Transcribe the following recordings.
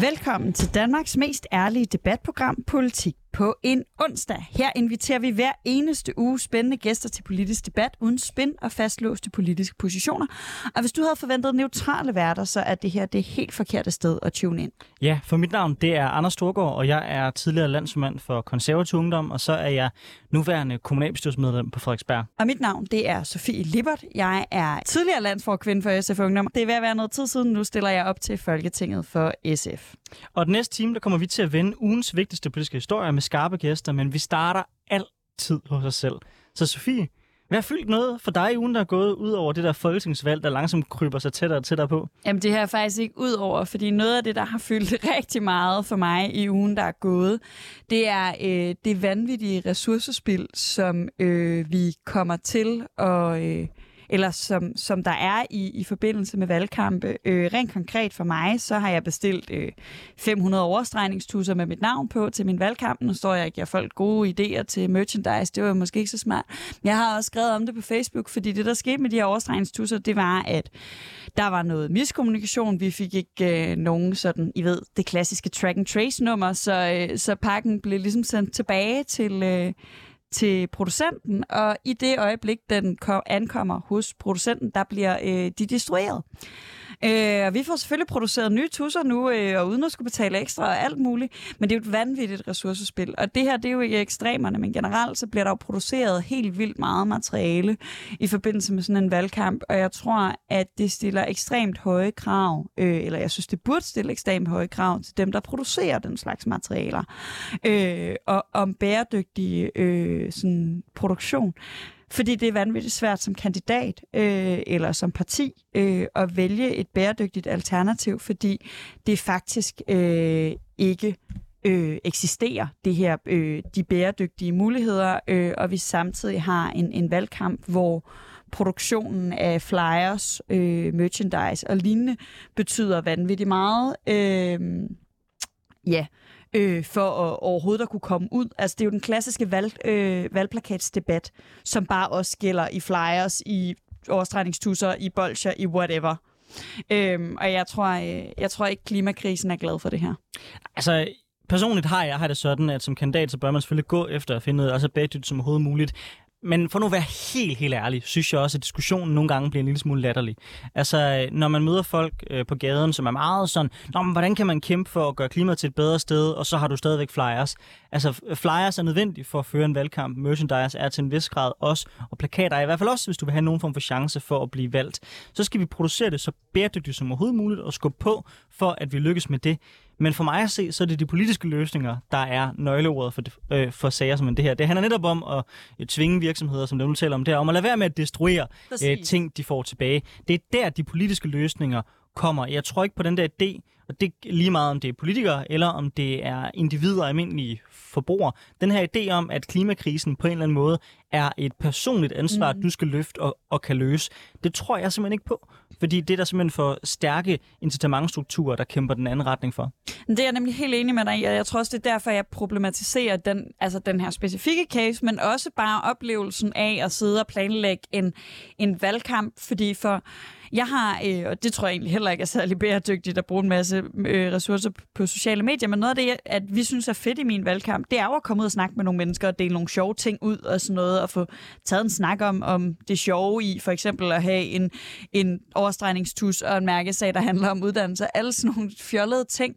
Velkommen til Danmarks mest ærlige debatprogram Politik på en onsdag. Her inviterer vi hver eneste uge spændende gæster til politisk debat uden spænd og fastlåste politiske positioner. Og hvis du havde forventet neutrale værter, så er det her det helt forkerte sted at tune ind. Ja, for mit navn det er Anders Storgård, og jeg er tidligere landsmand for konservativ ungdom, og så er jeg nuværende kommunalbestyrelsesmedlem på Frederiksberg. Og mit navn det er Sofie Lippert. Jeg er tidligere landsforkvinde for SF Ungdom. Det er ved at være noget tid siden. Nu stiller jeg op til Folketinget for SF. Og den næste time, der kommer vi til at vende ugens vigtigste politiske historie med skarpe gæster, men vi starter altid hos os selv. Så Sofie, hvad har fyldt noget for dig i ugen, der er gået ud over det der folketingsvalg, der langsomt kryber sig tættere og tættere på? Jamen det her er faktisk ikke ud over, fordi noget af det, der har fyldt rigtig meget for mig i ugen, der er gået, det er øh, det vanvittige ressourcespil, som øh, vi kommer til at... Øh, eller som, som der er i, i forbindelse med valgkampe. Øh, rent konkret for mig, så har jeg bestilt øh, 500 overstregningstusser med mit navn på til min valgkamp. Nu står jeg og giver folk gode idéer til merchandise. Det var jo måske ikke så smart. Men jeg har også skrevet om det på Facebook, fordi det, der skete med de her overstregningstusser, det var, at der var noget miskommunikation. Vi fik ikke øh, nogen sådan, I ved, det klassiske track and trace nummer, så, øh, så pakken blev ligesom sendt tilbage til, øh, til producenten, og i det øjeblik, den ankommer hos producenten, der bliver øh, de destrueret. Øh, og vi får selvfølgelig produceret nye tusser nu, øh, og uden at skulle betale ekstra og alt muligt. Men det er jo et vanvittigt ressourcespil. Og det her, det er jo ikke ekstremerne, men generelt så bliver der jo produceret helt vildt meget materiale i forbindelse med sådan en valgkamp. Og jeg tror, at det stiller ekstremt høje krav, øh, eller jeg synes, det burde stille ekstremt høje krav til dem, der producerer den slags materialer, øh, og om bæredygtig øh, sådan, produktion. Fordi det er vanvittigt svært som kandidat øh, eller som parti øh, at vælge et bæredygtigt alternativ, fordi det faktisk øh, ikke øh, eksisterer, det her, øh, de bæredygtige muligheder, øh, og vi samtidig har en, en valgkamp, hvor produktionen af flyers, øh, merchandise og lignende betyder vanvittigt meget. Øh, ja, øh, for at overhovedet at kunne komme ud. Altså, det er jo den klassiske valg, øh, valgplakatsdebat, som bare også gælder i flyers, i overstregningstusser, i bolcher, i whatever. Øhm, og jeg tror, øh, jeg tror ikke, klimakrisen er glad for det her. Altså, personligt har jeg har det sådan, at som kandidat, så bør man selvfølgelig gå efter at finde noget så bæredygtigt som overhovedet muligt. Men for nu at være helt, helt ærlig, synes jeg også, at diskussionen nogle gange bliver en lille smule latterlig. Altså, øh, når man møder folk øh, på gaden, som er meget sådan, Nå, men hvordan kan man kæmpe for at gøre klimaet til et bedre sted, og så har du stadigvæk flyers. Altså, flyers er nødvendige for at føre en valgkamp. Merchandise er til en vis grad også, og plakater er i hvert fald også, hvis du vil have nogen form for chance for at blive valgt. Så skal vi producere det så bæredygtigt som overhovedet muligt, og skubbe på, for at vi lykkes med det. Men for mig at se, så er det de politiske løsninger, der er nøgleordet for, øh, for sager som det her. Det handler netop om at øh, tvinge virksomheder, som det nu taler om, det er om at lade være med at destruere øh, ting, de får tilbage. Det er der, de politiske løsninger kommer. Jeg tror ikke på den der idé, og det er lige meget om det er politikere, eller om det er individer, almindelige forbrugere. Den her idé om, at klimakrisen på en eller anden måde er et personligt ansvar, mm. du skal løfte og, og kan løse, det tror jeg simpelthen ikke på. Fordi det er der simpelthen for stærke incitamentstrukturer, der kæmper den anden retning for. Det er jeg nemlig helt enig med dig i, og jeg tror også, det er derfor, jeg problematiserer den, altså den her specifikke case, men også bare oplevelsen af at sidde og planlægge en, en valgkamp, fordi for jeg har, øh, og det tror jeg egentlig heller ikke er særlig bæredygtigt at bruge en masse øh, ressourcer på sociale medier, men noget af det, at vi synes er fedt i min valgkamp, det er jo at komme ud og snakke med nogle mennesker og dele nogle sjove ting ud og sådan noget, og få taget en snak om, om det sjove i for eksempel at have en, en overstregningstus og en mærkesag, der handler om uddannelse, alle sådan nogle fjollede ting.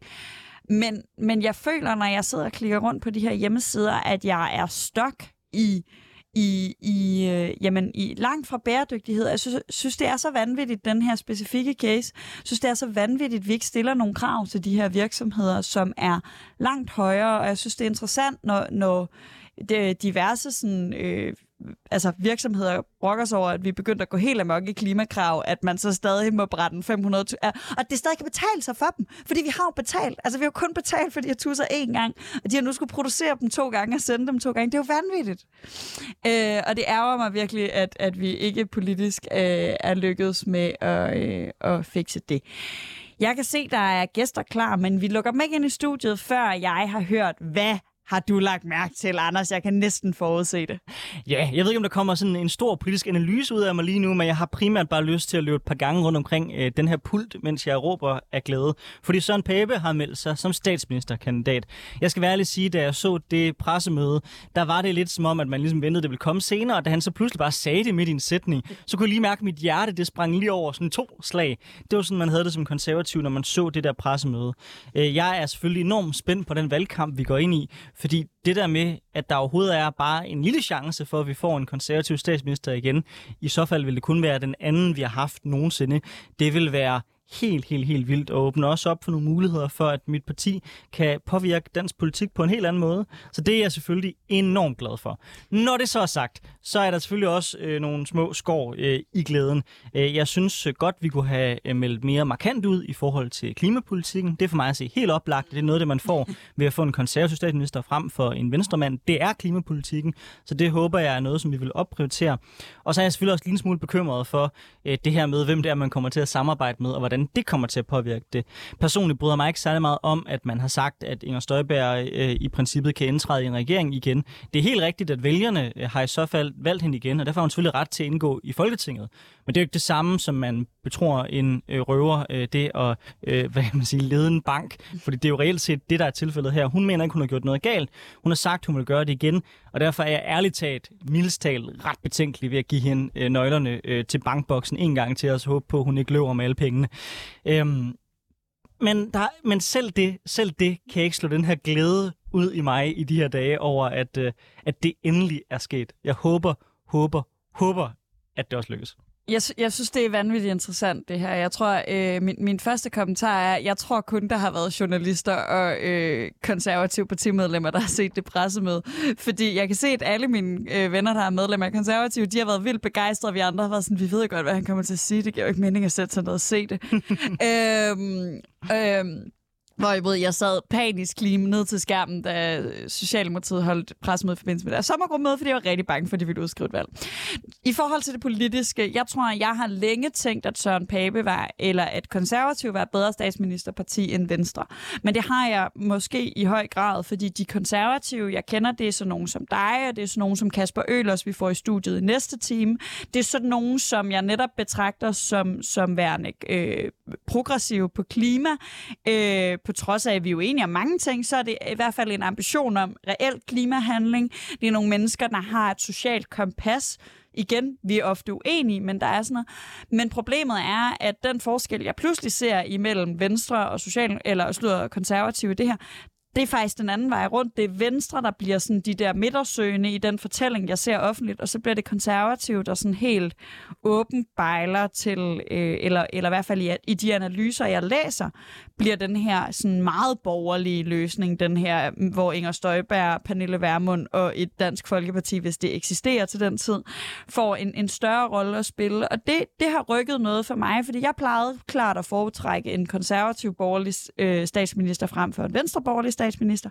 Men, men jeg føler, når jeg sidder og klikker rundt på de her hjemmesider, at jeg er stok i i, i, øh, jamen, i langt fra bæredygtighed. Jeg synes, synes, det er så vanvittigt, den her specifikke case. Jeg synes, det er så vanvittigt, at vi ikke stiller nogle krav til de her virksomheder, som er langt højere. Og jeg synes, det er interessant, når, når diverse sådan, øh, altså virksomheder brokker sig over, at vi er begyndt at gå helt amok i klimakrav, at man så stadig må brænde 500... Og det stadig kan betale sig for dem, fordi vi har jo betalt. Altså vi har jo kun betalt for de her tusser én gang, og de har nu skulle producere dem to gange og sende dem to gange. Det er jo vanvittigt. Øh, og det ærger mig virkelig, at, at vi ikke politisk øh, er lykkedes med at, øh, at fikse det. Jeg kan se, der er gæster klar, men vi lukker dem ikke ind i studiet, før jeg har hørt, hvad har du lagt mærke til, Anders? Jeg kan næsten forudse det. Ja, jeg ved ikke, om der kommer sådan en stor politisk analyse ud af mig lige nu, men jeg har primært bare lyst til at løbe et par gange rundt omkring øh, den her pult, mens jeg råber af glæde. Fordi Søren Pape har meldt sig som statsministerkandidat. Jeg skal være ærlig sige, da jeg så det pressemøde, der var det lidt som om, at man ligesom ventede, det ville komme senere, og da han så pludselig bare sagde det midt i en sætning, så kunne jeg lige mærke, at mit hjerte det sprang lige over sådan to slag. Det var sådan, man havde det som konservativ, når man så det der pressemøde. Øh, jeg er selvfølgelig enormt spændt på den valgkamp, vi går ind i, fordi det der med, at der overhovedet er bare en lille chance for, at vi får en konservativ statsminister igen, i så fald vil det kun være den anden, vi har haft nogensinde. Det vil være helt, helt, helt vildt og åbner også op for nogle muligheder for, at mit parti kan påvirke dansk politik på en helt anden måde. Så det er jeg selvfølgelig enormt glad for. Når det så er sagt, så er der selvfølgelig også øh, nogle små skår øh, i glæden. Øh, jeg synes øh, godt, vi kunne have øh, meldt mere markant ud i forhold til klimapolitikken. Det er for mig at se helt oplagt. Det er noget, det man får ved at få en konservativ statsminister frem for en venstremand. Det er klimapolitikken, så det håber jeg er noget, som vi vil opprioritere. Og så er jeg selvfølgelig også en smule bekymret for øh, det her med, hvem det er, man kommer til at samarbejde med, og hvordan hvordan det kommer til at påvirke det. Personligt bryder mig ikke særlig meget om, at man har sagt, at Inger Støjberg øh, i princippet kan indtræde i en regering igen. Det er helt rigtigt, at vælgerne øh, har i så fald valgt hende igen, og derfor har hun selvfølgelig ret til at indgå i Folketinget. Men det er jo ikke det samme, som man betror en øh, røver øh, det at øh, hvad man sige, lede en bank. Fordi det er jo reelt set det, der er tilfældet her. Hun mener ikke, hun har gjort noget galt. Hun har sagt, hun vil gøre det igen. Og derfor er jeg ærligt talt, mildest talt, ret betænkelig ved at give hende øh, nøglerne øh, til bankboksen en gang til, og så håbe på, at hun ikke løber med alle pengene. Øhm, men, der, men selv, det, selv det kan jeg ikke slå den her glæde ud i mig i de her dage over, at, øh, at det endelig er sket. Jeg håber, håber, håber, at det også lykkes. Jeg, jeg synes, det er vanvittigt interessant, det her. Jeg tror, øh, min, min første kommentar er, jeg tror kun, der har været journalister og øh, konservative partimedlemmer, der har set det pressemøde. Fordi jeg kan se, at alle mine øh, venner, der er medlemmer af konservative, de har været vildt begejstrede. Vi andre har været sådan, vi ved godt, hvad han kommer til at sige. Det giver jo ikke mening at sætte sig ned og se det. øhm, øhm, Hvorimod jeg sad panisk lige ned til skærmen, da Socialdemokratiet holdt pressemøde i forbindelse med deres sommergruppemøde, fordi jeg var rigtig bange for, at de ville udskrive et valg. I forhold til det politiske, jeg tror, jeg har længe tænkt, at Søren Pape var, eller at konservativ var et bedre statsministerparti end Venstre. Men det har jeg måske i høj grad, fordi de konservative, jeg kender, det er sådan nogen som dig, og det er sådan nogen som Kasper Ølers, vi får i studiet i næste time. Det er sådan nogen, som jeg netop betragter som, som værende øh, progressive på klima, øh, på trods af, at vi er uenige enige om mange ting, så er det i hvert fald en ambition om reelt klimahandling. Det er nogle mennesker, der har et socialt kompas, Igen, vi er ofte uenige, men der er sådan noget. Men problemet er, at den forskel, jeg pludselig ser imellem Venstre og social, eller slutter konservative det her, det er faktisk den anden vej rundt. Det er Venstre, der bliver sådan de der midtersøgende i den fortælling, jeg ser offentligt, og så bliver det konservative, der sådan helt åben bejler til, øh, eller, eller i hvert fald i, i de analyser, jeg læser, bliver den her sådan meget borgerlige løsning, den her, hvor Inger Støjberg, Pernille Vermund og et dansk folkeparti, hvis det eksisterer til den tid, får en, en større rolle at spille. Og det, det har rykket noget for mig, fordi jeg plejede klart at foretrække en konservativ borgerlig øh, statsminister frem for en venstreborgerlig statsminister.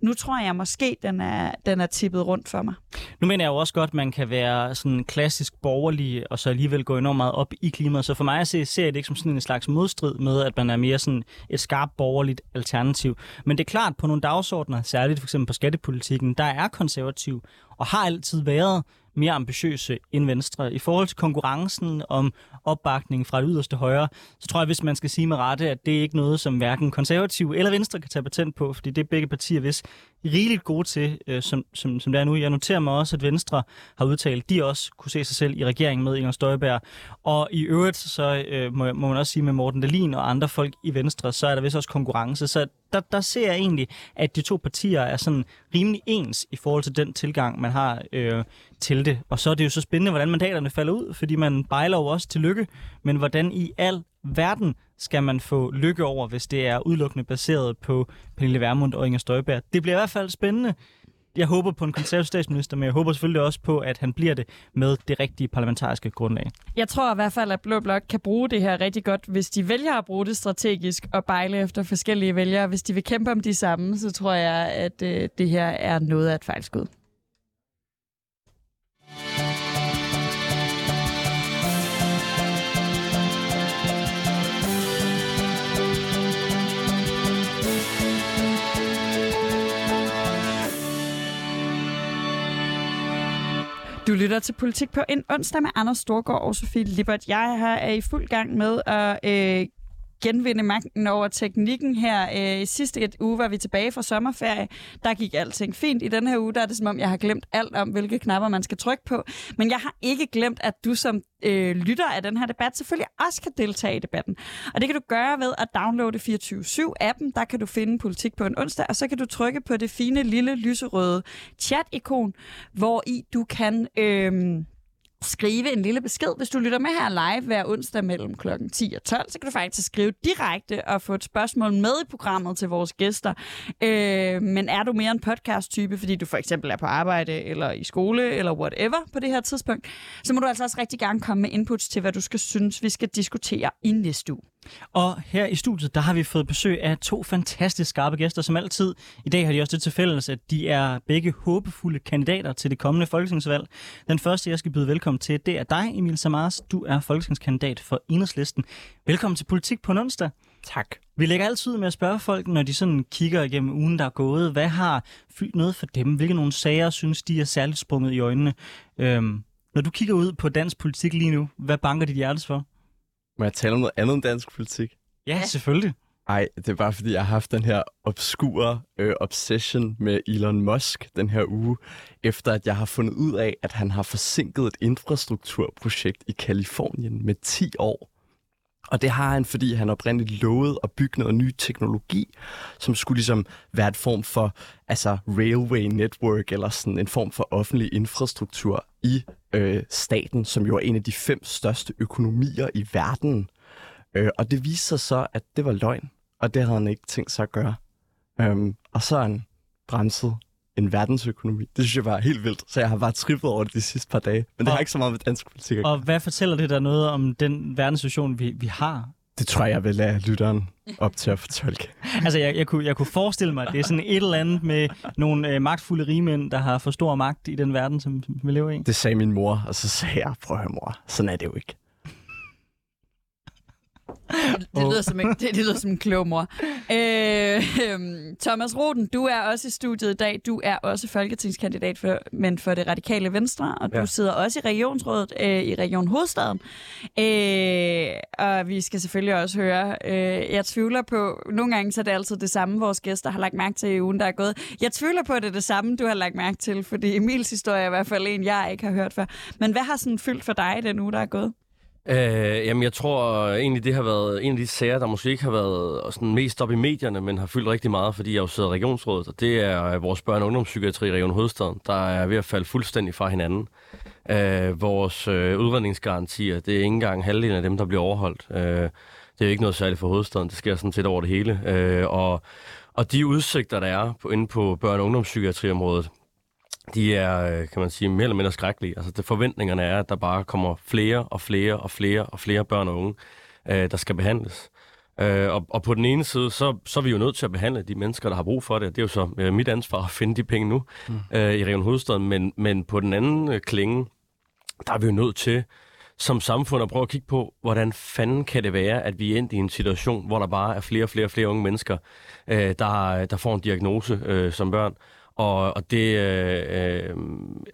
Nu tror jeg måske, den er, den er tippet rundt for mig. Nu mener jeg jo også godt, at man kan være sådan klassisk borgerlig, og så alligevel gå enormt meget op i klimaet. Så for mig ser jeg det ikke som sådan en slags modstrid med, at man er mere sådan et skarpt borgerligt alternativ. Men det er klart, på nogle dagsordner, særligt for eksempel på skattepolitikken, der er konservativ og har altid været mere ambitiøse end Venstre. I forhold til konkurrencen om opbakning fra det yderste højre, så tror jeg, hvis man skal sige med rette, at det er ikke noget, som hverken konservative eller Venstre kan tage patent på, fordi det er begge partier hvis rigeligt gode til, øh, som, som, som det er nu. Jeg noterer mig også, at Venstre har udtalt, at de også kunne se sig selv i regeringen med Inger Støjberg. Og i øvrigt, så øh, må, må man også sige med Morten Dalin og andre folk i Venstre, så er der vist også konkurrence. Så der, der ser jeg egentlig, at de to partier er sådan rimelig ens i forhold til den tilgang, man har øh, til det. Og så er det jo så spændende, hvordan mandaterne falder ud, fordi man bejler jo også til lykke, men hvordan i al verden skal man få lykke over, hvis det er udelukkende baseret på Pernille Vermund og Inger Støjberg. Det bliver i hvert fald spændende. Jeg håber på en konservativ statsminister, men jeg håber selvfølgelig også på, at han bliver det med det rigtige parlamentariske grundlag. Jeg tror i hvert fald, at Blå Blok kan bruge det her rigtig godt, hvis de vælger at bruge det strategisk og bejle efter forskellige vælgere. Hvis de vil kæmpe om de samme, så tror jeg, at øh, det her er noget af et fejlskud. Du lytter til Politik på en onsdag med Anders Storgård og Sofie Lippert. Jeg her er i fuld gang med at øh, genvinde magten over teknikken her. Øh, sidste et uge var vi tilbage fra sommerferie. Der gik alting fint. I den her uge der er det som om, jeg har glemt alt om, hvilke knapper man skal trykke på. Men jeg har ikke glemt, at du som øh, lytter af den her debat selvfølgelig også kan deltage i debatten. Og det kan du gøre ved at downloade 24-7-appen. Der kan du finde politik på en onsdag, og så kan du trykke på det fine lille lyserøde chat-ikon, hvor i du kan... Øh, skrive en lille besked. Hvis du lytter med her live hver onsdag mellem kl. 10 og 12, så kan du faktisk skrive direkte og få et spørgsmål med i programmet til vores gæster. Øh, men er du mere en podcast-type, fordi du for eksempel er på arbejde eller i skole eller whatever på det her tidspunkt, så må du altså også rigtig gerne komme med inputs til, hvad du skal synes, vi skal diskutere i næste uge. Og her i studiet, der har vi fået besøg af to fantastisk skarpe gæster, som altid. I dag har de også det til fælles, at de er begge håbefulde kandidater til det kommende folketingsvalg. Den første, jeg skal byde velkommen til, det er dig, Emil Samars. Du er folketingskandidat for Enhedslisten. Velkommen til Politik på onsdag. Tak. Vi lægger altid med at spørge folk, når de sådan kigger igennem ugen, der er gået. Hvad har fyldt noget for dem? Hvilke nogle sager synes de er særligt sprunget i øjnene? Øhm, når du kigger ud på dansk politik lige nu, hvad banker dit hjertes for? Må jeg tale om noget andet end dansk politik? Ja, selvfølgelig. Nej, det er bare fordi, jeg har haft den her obskure øh, obsession med Elon Musk den her uge, efter at jeg har fundet ud af, at han har forsinket et infrastrukturprojekt i Kalifornien med 10 år. Og det har han, fordi han oprindeligt lovede at bygge noget ny teknologi, som skulle ligesom være et form for altså railway network, eller sådan en form for offentlig infrastruktur i øh, staten, som jo er en af de fem største økonomier i verden. Øh, og det viste sig så, at det var løgn, og det havde han ikke tænkt sig at gøre. Øhm, og så er han bremset en verdensøkonomi. Det synes jeg var helt vildt, så jeg har bare trippet over det de sidste par dage. Men det Og- har ikke så meget med dansk politik at Og hvad fortæller det der noget om den verdenssituation, vi, vi har? Det tror jeg, jeg vil lade lytteren op til at fortolke. Altså, jeg, jeg, kunne, jeg kunne forestille mig, at det er sådan et eller andet med nogle øh, magtfulde rigmænd, der har for stor magt i den verden, som, som vi lever i. Det sagde min mor, og så sagde jeg, prøv at høre mor, sådan er det jo ikke. Det, lyder som en, det, det lyder som en klog mor. Øh, øhm, Thomas Roden, du er også i studiet i dag. Du er også folketingskandidat, for, men for det radikale venstre, og. Ja. du sidder også i regionsrådet øh, i Region Hovedstaden. Øh, og vi skal selvfølgelig også høre, øh, jeg tvivler på, nogle gange så er det altid det samme, vores gæster har lagt mærke til i ugen, der er gået. Jeg tvivler på, at det er det samme, du har lagt mærke til, fordi Emils historie er i hvert fald en, jeg ikke har hørt før. Men hvad har sådan fyldt for dig den uge, der er gået? Øh, jamen, jeg tror egentlig, det har været en af de sager, der måske ikke har været sådan mest op i medierne, men har fyldt rigtig meget, fordi jeg jo sidder i regionsrådet, og det er øh, vores børne- og ungdomspsykiatri i Region Hovedstaden, der er ved at falde fuldstændig fra hinanden. Øh, vores øh, udredningsgarantier, det er ikke engang halvdelen af dem, der bliver overholdt. Øh, det er jo ikke noget særligt for hovedstaden, det sker sådan set over det hele. Øh, og, og de udsigter, der er på, inde på børne- og ungdomspsykiatriområdet, de er, øh, kan man sige, mere eller mindre skrækkelige. Altså, det forventningerne er, at der bare kommer flere og flere og flere og flere børn og unge, øh, der skal behandles. Øh, og, og på den ene side, så, så er vi jo nødt til at behandle de mennesker, der har brug for det. Det er jo så øh, mit ansvar at finde de penge nu mm. øh, i Region Hovedstaden. Men, men på den anden øh, klinge, der er vi jo nødt til som samfund at prøve at kigge på, hvordan fanden kan det være, at vi er endt i en situation, hvor der bare er flere og flere og flere unge mennesker, øh, der, der får en diagnose øh, som børn. Og, og det øh, øh,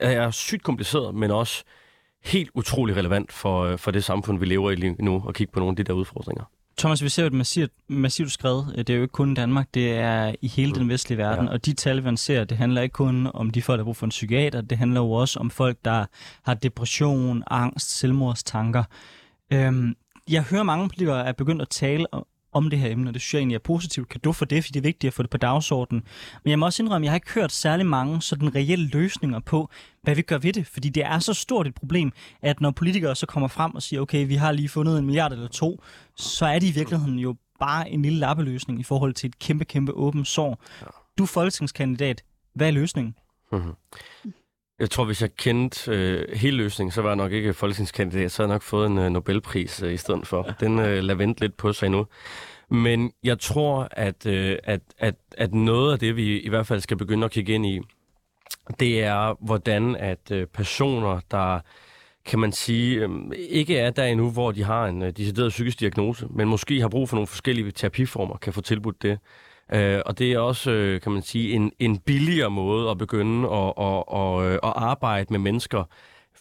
er sygt kompliceret, men også helt utrolig relevant for, øh, for det samfund, vi lever i lige nu, at kigge på nogle af de der udfordringer. Thomas, vi ser jo et massivt, massivt skred. Det er jo ikke kun Danmark, det er i hele den vestlige verden. Ja. Ja. Og de tal, man ser, det handler ikke kun om de folk, der har brug for en psykiater. Det handler jo også om folk, der har depression, angst, selvmordstanker. Øhm, jeg hører mange politikere er begyndt at tale om, det her emne, og det synes jeg egentlig er positivt. Kan du for det, fordi det er vigtigt at få det på dagsordenen. Men jeg må også indrømme, at jeg har ikke hørt særlig mange sådan reelle løsninger på, hvad vi gør ved det. Fordi det er så stort et problem, at når politikere så kommer frem og siger, okay, vi har lige fundet en milliard eller to, så er det i virkeligheden jo bare en lille lappeløsning i forhold til et kæmpe, kæmpe åbent sår. Du er folketingskandidat. Hvad er løsningen? Mhm. Jeg tror, hvis jeg kendte øh, hele løsningen, så var jeg nok ikke folketingskandidat, så havde jeg nok fået en øh, Nobelpris øh, i stedet for. Den øh, lader vente lidt på sig nu. Men jeg tror, at, øh, at, at, at noget af det, vi i hvert fald skal begynde at kigge ind i, det er, hvordan at øh, personer, der kan man sige, øh, ikke er der endnu, hvor de har en øh, decideret psykisk diagnose, men måske har brug for nogle forskellige terapiformer, kan få tilbudt det. Øh, og det er også, øh, kan man sige, en, en billigere måde at begynde at, at, at, øh, at arbejde med mennesker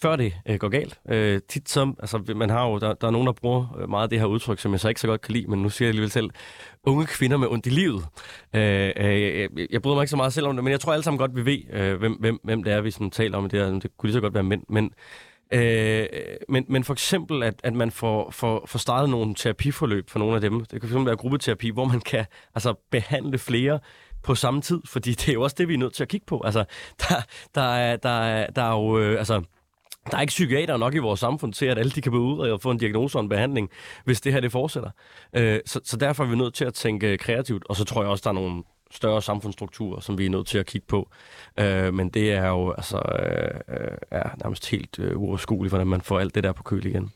før det øh, går galt. Øh, tit som, altså man har jo, der, der er nogen, der bruger meget af det her udtryk, som jeg så ikke så godt kan lide, men nu siger jeg alligevel selv, unge kvinder med ondt i livet. Øh, øh, jeg, jeg bryder mig ikke så meget selv om det, men jeg tror alle sammen godt, vi ved, øh, hvem, hvem, hvem det er, vi sådan taler om det her. Det kunne lige så godt være mænd, men Øh, men, men for eksempel, at, at man får, får, får startet nogle terapiforløb for nogle af dem. Det kan fx være gruppeterapi, hvor man kan altså, behandle flere på samme tid, fordi det er jo også det, vi er nødt til at kigge på. Altså, der, der, er, der, er, der er jo... Øh, altså, der er ikke psykiater nok i vores samfund til, at alle de kan blive udredet og få en diagnose og en behandling, hvis det her det fortsætter. Øh, så, så derfor er vi nødt til at tænke kreativt, og så tror jeg også, der er nogle større samfundsstrukturer, som vi er nødt til at kigge på. Øh, men det er jo altså, øh, øh er nærmest helt øh, uoverskueligt, hvordan man får alt det der på køl igen.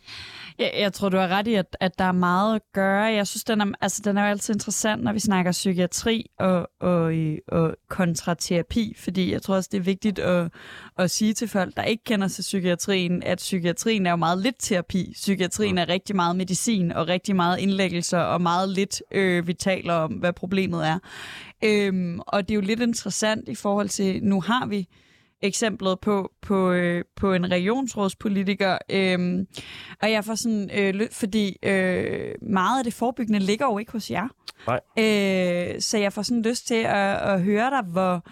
Jeg, jeg tror, du har ret i, at, at der er meget at gøre. Jeg synes, den er, altså, den er jo altid interessant, når vi snakker psykiatri og, og, og kontraterapi, fordi jeg tror også, det er vigtigt at, at sige til folk, der ikke kender sig psykiatrien, at psykiatrien er jo meget lidt terapi. Psykiatrien er rigtig meget medicin og rigtig meget indlæggelser og meget lidt, øh, vi taler om, hvad problemet er. Øhm, og det er jo lidt interessant i forhold til, nu har vi eksemplet på, på, øh, på en regionsrådspolitiker. Øh, og jeg får sådan, øh, fordi øh, meget af det forebyggende ligger jo ikke hos jer. Nej. Øh, så jeg får sådan lyst til at, at høre dig, hvor,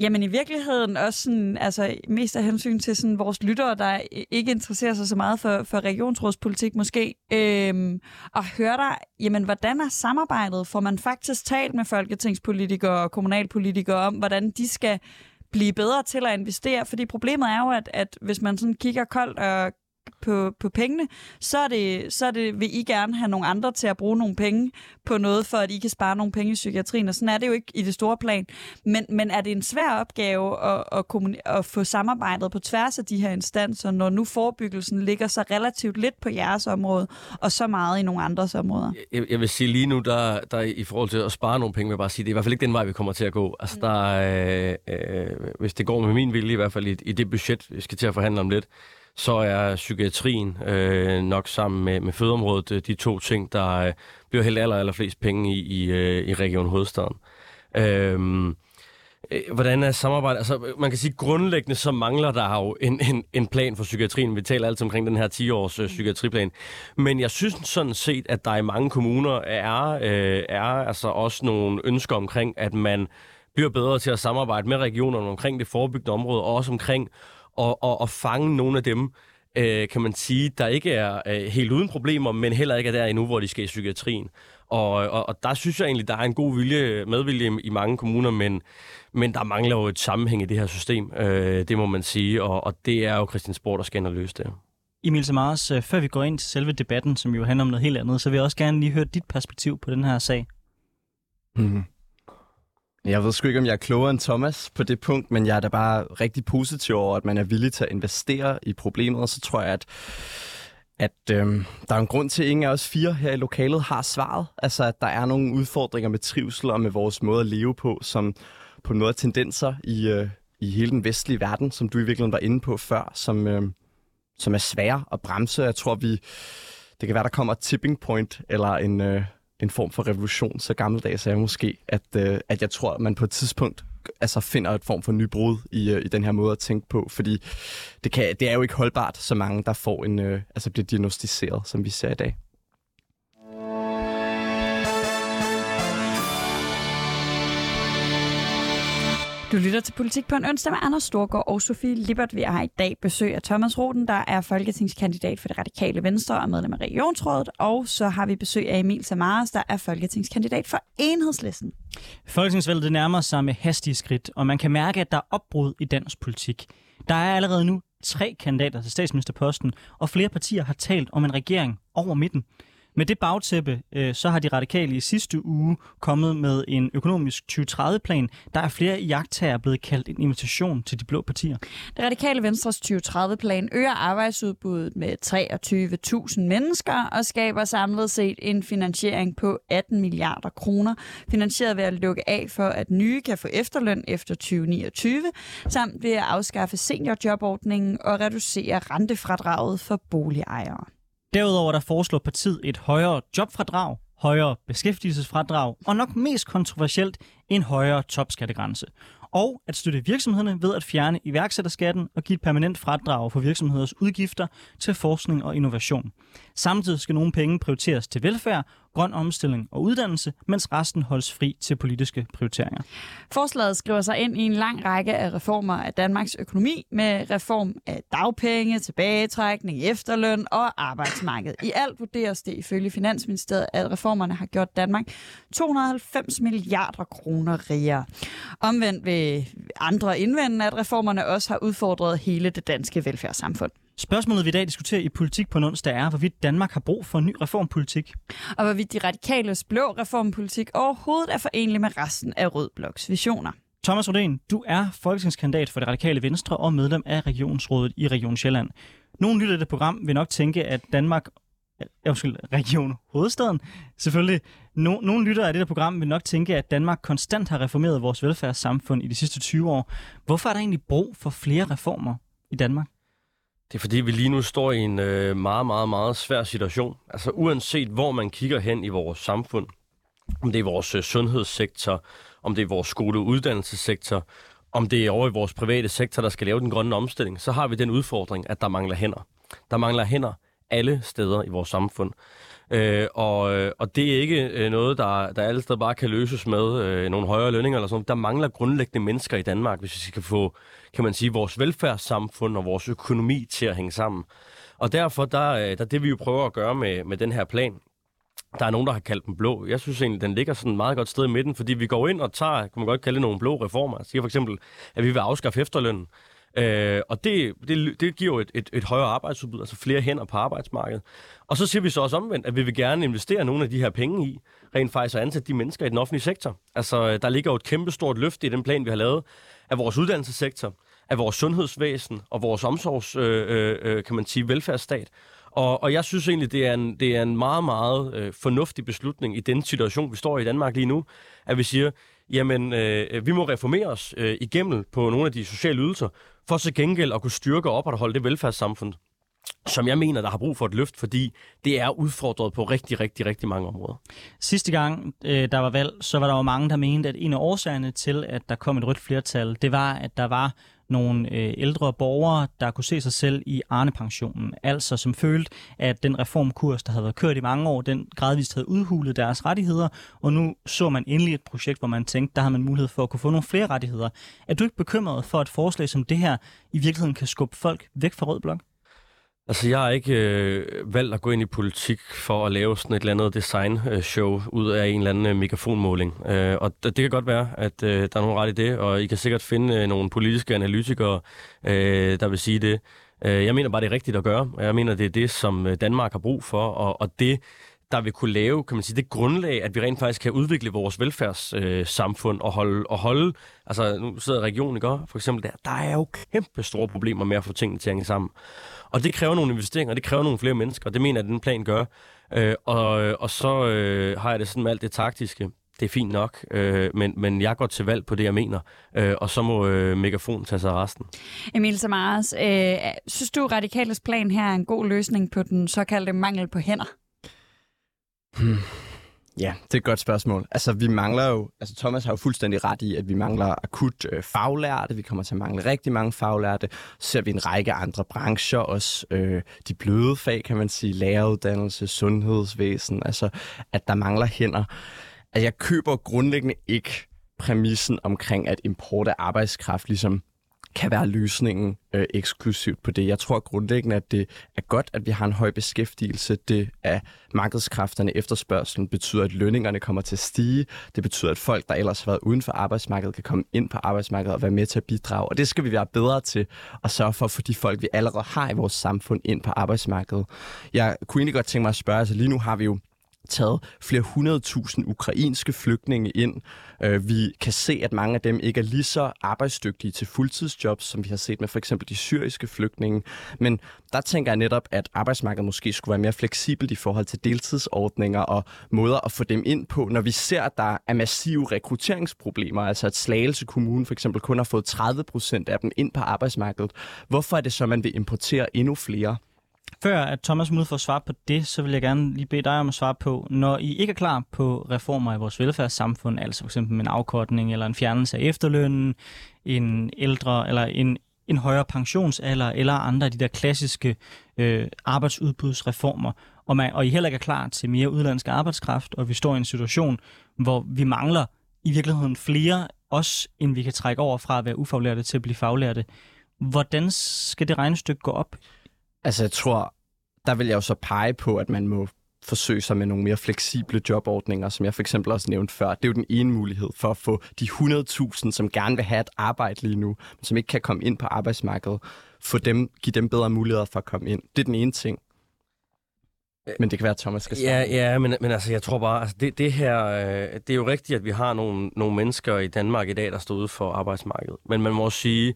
Jamen i virkeligheden også sådan, altså mest af hensyn til sådan vores lyttere, der ikke interesserer sig så meget for, for regionsrådspolitik måske, øhm, og høre dig, jamen hvordan er samarbejdet? Får man faktisk talt med folketingspolitikere og kommunalpolitikere om, hvordan de skal blive bedre til at investere, fordi problemet er jo, at, at hvis man sådan kigger koldt og på, på pengene, så, er det, så er det, vil I gerne have nogle andre til at bruge nogle penge på noget, for at I kan spare nogle penge i psykiatrien, og sådan er det jo ikke i det store plan. Men, men er det en svær opgave at, at, at få samarbejdet på tværs af de her instanser, når nu forebyggelsen ligger så relativt lidt på jeres område, og så meget i nogle andres områder? Jeg, jeg vil sige lige nu, der, der i forhold til at spare nogle penge, vil jeg bare sige, det er i hvert fald ikke den vej, vi kommer til at gå. Altså, mm. der, øh, øh, hvis det går med min vilje, i hvert fald i, i det budget, vi skal til at forhandle om lidt, så er psykiatrien øh, nok sammen med, med fødeområdet øh, de to ting, der øh, bliver helt aller, aller flest penge i, i, øh, i Region Hovedstaden. Øhm, øh, hvordan er samarbejdet? Altså, man kan sige, grundlæggende så mangler der jo en, en, en plan for psykiatrien. Vi taler altid omkring den her 10-års øh, psykiatriplan. Men jeg synes sådan set, at der i mange kommuner er, øh, er altså også nogle ønsker omkring, at man bliver bedre til at samarbejde med regionerne omkring det forebyggende område, og også omkring og, og, og fange nogle af dem, øh, kan man sige, der ikke er øh, helt uden problemer, men heller ikke er der endnu, hvor de skal i psykiatrien. Og, og, og der synes jeg egentlig, der er en god vilje, medvilje i mange kommuner, men, men der mangler jo et sammenhæng i det her system, øh, det må man sige, og, og det er jo Christiansborg, der skal ind og løse det. Emil Samaras, øh, før vi går ind til selve debatten, som jo handler om noget helt andet, så vil jeg også gerne lige høre dit perspektiv på den her sag. Mm. Jeg ved sgu ikke, om jeg er klogere end Thomas på det punkt, men jeg er da bare rigtig positiv over, at man er villig til at investere i problemet, og så tror jeg, at at øhm, der er en grund til, at ingen af os fire her i lokalet har svaret. Altså, at der er nogle udfordringer med trivsel og med vores måde at leve på, som på en måde er tendenser i, øh, i hele den vestlige verden, som du i virkeligheden var inde på før, som, øh, som er svære at bremse. Jeg tror, vi det kan være, der kommer et tipping point, eller en, øh, en form for revolution. Så gammeldags er jeg måske, at, øh, at jeg tror, at man på et tidspunkt altså finder et form for nybrud i, øh, i den her måde at tænke på, fordi det, kan, det er jo ikke holdbart, så mange der får en, øh, altså bliver diagnostiseret, som vi ser i dag. Du lytter til Politik på en onsdag med Anders Storgård og Sofie Lippert. Vi har i dag besøg af Thomas Roden, der er folketingskandidat for det radikale venstre og medlem af regionsrådet. Og så har vi besøg af Emil Samaras, der er folketingskandidat for enhedslisten. Folketingsvalget det nærmer sig med hastige skridt, og man kan mærke, at der er opbrud i dansk politik. Der er allerede nu tre kandidater til statsministerposten, og flere partier har talt om en regering over midten. Med det bagtæppe, øh, så har de radikale i sidste uge kommet med en økonomisk 2030-plan. Der er flere jagttager blevet kaldt en invitation til de blå partier. Det radikale Venstres 2030-plan øger arbejdsudbuddet med 23.000 mennesker og skaber samlet set en finansiering på 18 milliarder kroner, finansieret ved at lukke af for, at nye kan få efterløn efter 2029, samt ved at afskaffe seniorjobordningen og reducere rentefradraget for boligejere. Derudover der foreslår partiet et højere jobfradrag, højere beskæftigelsesfradrag og nok mest kontroversielt en højere topskattegrænse. og at støtte virksomhederne ved at fjerne iværksætterskatten og give et permanent fradrag for virksomheders udgifter til forskning og innovation. Samtidig skal nogle penge prioriteres til velfærd, grøn omstilling og uddannelse, mens resten holdes fri til politiske prioriteringer. Forslaget skriver sig ind i en lang række af reformer af Danmarks økonomi med reform af dagpenge, tilbagetrækning, efterløn og arbejdsmarked. I alt vurderes det ifølge Finansministeriet, at reformerne har gjort Danmark 290 milliarder kroner rigere. Omvendt vil andre indvende, at reformerne også har udfordret hele det danske velfærdssamfund. Spørgsmålet, vi i dag diskuterer i Politik på en onsdag, er, hvorvidt Danmark har brug for en ny reformpolitik. Og hvorvidt de radikales blå reformpolitik overhovedet er forenlig med resten af Rød Bloks visioner. Thomas Rodén, du er folketingskandidat for det radikale Venstre og medlem af Regionsrådet i Region Sjælland. Nogle lytter det program vil nok tænke, at Danmark Ja, undskyld, Region Hovedstaden. Selvfølgelig. No, nogle lytter af det der program vil nok tænke, at Danmark konstant har reformeret vores velfærdssamfund i de sidste 20 år. Hvorfor er der egentlig brug for flere reformer i Danmark? Det er fordi, vi lige nu står i en øh, meget, meget, meget svær situation. Altså uanset hvor man kigger hen i vores samfund, om det er vores øh, sundhedssektor, om det er vores skole- og uddannelsessektor, om det er over i vores private sektor, der skal lave den grønne omstilling, så har vi den udfordring, at der mangler hænder. Der mangler hænder alle steder i vores samfund. Øh, og, øh, og det er ikke øh, noget, der, der alle steder bare kan løses med øh, nogle højere lønninger eller sådan Der mangler grundlæggende mennesker i Danmark, hvis vi skal få, kan man sige, vores velfærdssamfund og vores økonomi til at hænge sammen. Og derfor, der, øh, der det vi jo prøver at gøre med, med den her plan, der er nogen, der har kaldt den blå. Jeg synes egentlig, den ligger sådan et meget godt sted i midten, fordi vi går ind og tager, kan man godt kalde det nogle blå reformer. Jeg siger for eksempel, at vi vil afskaffe efterlønnen. Øh, og det, det, det giver jo et, et, et højere arbejdsudbud, altså flere hænder på arbejdsmarkedet. Og så siger vi så også omvendt, at vi vil gerne investere nogle af de her penge i, rent faktisk at ansætte de mennesker i den offentlige sektor. Altså, øh, der ligger jo et kæmpestort løft i den plan, vi har lavet af vores uddannelsessektor, af vores sundhedsvæsen og vores omsorgs, øh, øh, øh, kan man sige, velfærdsstat. Og, og jeg synes egentlig, det er en, det er en meget, meget øh, fornuftig beslutning i den situation, vi står i Danmark lige nu, at vi siger, jamen, øh, vi må reformere os øh, igennem på nogle af de sociale ydelser, for så gengæld at kunne styrke og opretholde det velfærdssamfund, som jeg mener, der har brug for et løft, fordi det er udfordret på rigtig, rigtig, rigtig mange områder. Sidste gang, øh, der var valg, så var der jo mange, der mente, at en af årsagerne til, at der kom et rødt flertal, det var, at der var nogle øh, ældre borgere, der kunne se sig selv i Arne-pensionen. Altså som følte, at den reformkurs, der havde været kørt i mange år, den gradvist havde udhulet deres rettigheder, og nu så man endelig et projekt, hvor man tænkte, der har man mulighed for at kunne få nogle flere rettigheder. Er du ikke bekymret for, at forslag som det her i virkeligheden kan skubbe folk væk fra Rød Blok? Altså, jeg har ikke øh, valgt at gå ind i politik for at lave sådan et eller andet design-show øh, ud af en eller anden øh, megafonmåling. Øh, og det, det kan godt være, at øh, der er nogen ret i det, og I kan sikkert finde øh, nogle politiske analytikere, øh, der vil sige det. Øh, jeg mener bare, det er rigtigt at gøre, og jeg mener, det er det, som øh, Danmark har brug for, og, og det der vil kunne lave, kan man sige, det grundlag, at vi rent faktisk kan udvikle vores velfærdssamfund øh, og holde, og holde, altså nu sidder regionen, ikke for eksempel der, der er jo kæmpe store problemer med at få tingene til at hænge sammen. Og det kræver nogle investeringer, det kræver nogle flere mennesker, og det mener jeg, at den plan gør. Øh, og, og så øh, har jeg det sådan med alt det taktiske. Det er fint nok, øh, men, men jeg går til valg på det, jeg mener, øh, og så må øh, Megafon tage sig af resten. Emil Samaras, øh, synes du, Radikales plan her er en god løsning på den såkaldte mangel på hænder? Hmm. Ja, det er et godt spørgsmål. Altså, vi mangler jo, altså Thomas har jo fuldstændig ret i, at vi mangler akut øh, faglærte. Vi kommer til at mangle rigtig mange faglærte. Så ser vi en række andre brancher, også øh, de bløde fag, kan man sige, læreruddannelse, sundhedsvæsen, altså at der mangler hænder. Altså, jeg køber grundlæggende ikke præmissen omkring, at import af arbejdskraft ligesom kan være løsningen øh, eksklusivt på det. Jeg tror grundlæggende, at det er godt, at vi har en høj beskæftigelse. Det er markedskræfterne efterspørgselen betyder, at lønningerne kommer til at stige. Det betyder, at folk, der ellers har været uden for arbejdsmarkedet, kan komme ind på arbejdsmarkedet og være med til at bidrage. Og det skal vi være bedre til at sørge for for de folk, vi allerede har i vores samfund, ind på arbejdsmarkedet. Jeg kunne egentlig godt tænke mig at spørge, altså lige nu har vi jo taget flere hundredtusind ukrainske flygtninge ind. Øh, vi kan se, at mange af dem ikke er lige så arbejdsdygtige til fuldtidsjobs, som vi har set med for eksempel de syriske flygtninge. Men der tænker jeg netop, at arbejdsmarkedet måske skulle være mere fleksibelt i forhold til deltidsordninger og måder at få dem ind på, når vi ser, at der er massive rekrutteringsproblemer, altså at Slagelse Kommune for eksempel kun har fået 30 procent af dem ind på arbejdsmarkedet. Hvorfor er det så, man vil importere endnu flere? Før at Thomas må for at svare på det, så vil jeg gerne lige bede dig om at svare på, når I ikke er klar på reformer i vores velfærdssamfund, altså for eksempel en afkortning eller en fjernelse af efterlønnen, en ældre eller en, en højere pensionsalder eller andre af de der klassiske øh, arbejdsudbudsreformer, og, man, og I heller ikke er klar til mere udlandsk arbejdskraft, og vi står i en situation, hvor vi mangler i virkeligheden flere, os, end vi kan trække over fra at være ufaglærte til at blive faglærte. Hvordan skal det regnestykke gå op? Altså, jeg tror, der vil jeg jo så pege på, at man må forsøge sig med nogle mere fleksible jobordninger, som jeg for eksempel også nævnte før. Det er jo den ene mulighed for at få de 100.000, som gerne vil have et arbejde lige nu, men som ikke kan komme ind på arbejdsmarkedet, få dem, give dem bedre muligheder for at komme ind. Det er den ene ting. Men det kan være, at Thomas skal Ja, ja men, men altså, jeg tror bare, altså, det, det her, øh, det er jo rigtigt, at vi har nogle, nogle mennesker i Danmark i dag, der står ude for arbejdsmarkedet. Men man må også sige,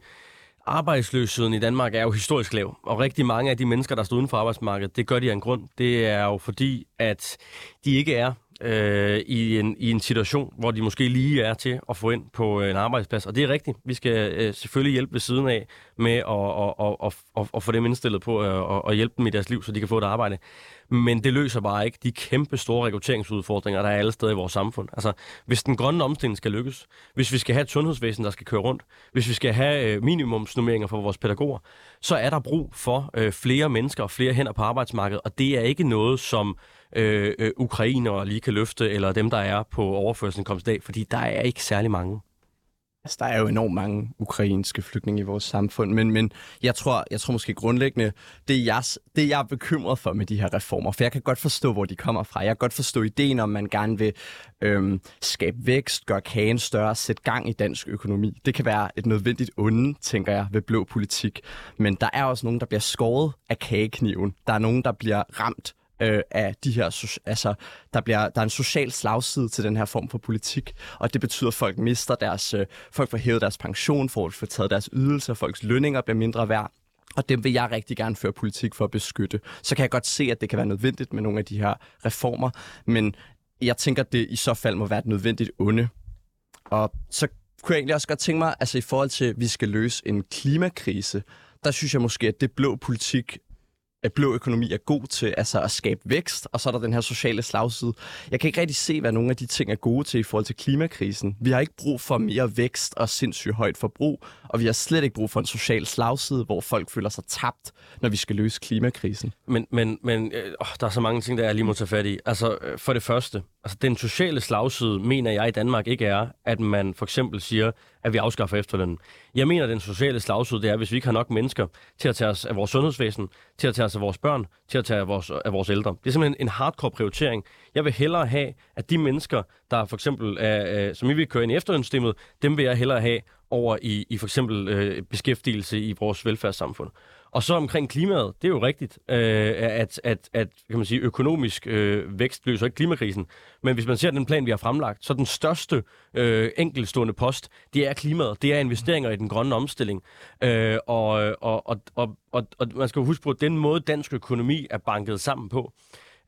arbejdsløsheden i Danmark er jo historisk lav, og rigtig mange af de mennesker, der står uden for arbejdsmarkedet, det gør de af en grund. Det er jo fordi, at de ikke er øh, i, en, i en situation, hvor de måske lige er til at få ind på øh, en arbejdsplads. Og det er rigtigt. Vi skal øh, selvfølgelig hjælpe ved siden af med at, og, og, og, og, og få dem indstillet på øh, at, og hjælpe dem i deres liv, så de kan få et arbejde. Men det løser bare ikke de kæmpe store rekrutteringsudfordringer, der er alle steder i vores samfund. Altså, hvis den grønne omstilling skal lykkes, hvis vi skal have et sundhedsvæsen, der skal køre rundt, hvis vi skal have øh, minimumsnummeringer for vores pædagoger, så er der brug for øh, flere mennesker og flere hænder på arbejdsmarkedet, og det er ikke noget, som øh, øh, ukrainere lige kan løfte, eller dem, der er på overførselsindkomst dag, fordi der er ikke særlig mange. Altså, der er jo enormt mange ukrainske flygtninge i vores samfund, men, men jeg, tror, jeg tror måske grundlæggende, det er, jeg, det jeg er bekymret for med de her reformer, for jeg kan godt forstå, hvor de kommer fra. Jeg kan godt forstå ideen om, man gerne vil øhm, skabe vækst, gøre kagen større, sætte gang i dansk økonomi. Det kan være et nødvendigt onde, tænker jeg, ved blå politik. Men der er også nogen, der bliver skåret af kagekniven. Der er nogen, der bliver ramt øh, af de her, altså der, bliver, der er en social slagside til den her form for politik, og det betyder, at folk mister deres, øh, folk får hævet deres pension, folk får taget deres ydelser, folks lønninger bliver mindre værd, og dem vil jeg rigtig gerne føre politik for at beskytte. Så kan jeg godt se, at det kan være nødvendigt med nogle af de her reformer, men jeg tænker, at det i så fald må være et nødvendigt onde. Og så kunne jeg egentlig også godt tænke mig, altså i forhold til, at vi skal løse en klimakrise, der synes jeg måske, at det blå politik blå økonomi er god til altså at skabe vækst, og så er der den her sociale slagside. Jeg kan ikke rigtig se, hvad nogle af de ting er gode til i forhold til klimakrisen. Vi har ikke brug for mere vækst og sindssygt højt forbrug, og vi har slet ikke brug for en social slagside, hvor folk føler sig tabt, når vi skal løse klimakrisen. Men, men, men øh, der er så mange ting, der jeg lige må tage fat i. Altså, øh, for det første, altså, den sociale slagside, mener jeg i Danmark ikke er, at man for eksempel siger, at vi afskaffer efterlønnen. Jeg mener, at den sociale slagside, det er, hvis vi ikke har nok mennesker til at tage os af vores sundhedsvæsen, til at tage os af vores børn, til at tage af vores, af vores ældre. Det er simpelthen en hardcore prioritering. Jeg vil hellere have, at de mennesker, der for eksempel, er, øh, som I vil køre ind i efterlønssystemet, dem vil jeg hellere have over i, i for eksempel øh, beskæftigelse i vores velfærdssamfund. Og så omkring klimaet, det er jo rigtigt, øh, at, at, at kan man sige, økonomisk øh, vækst løser ikke klimakrisen. Men hvis man ser den plan, vi har fremlagt, så den største øh, enkeltstående post, det er klimaet. Det er investeringer i den grønne omstilling. Øh, og, og, og, og, og, og man skal jo huske på, at den måde, dansk økonomi er banket sammen på,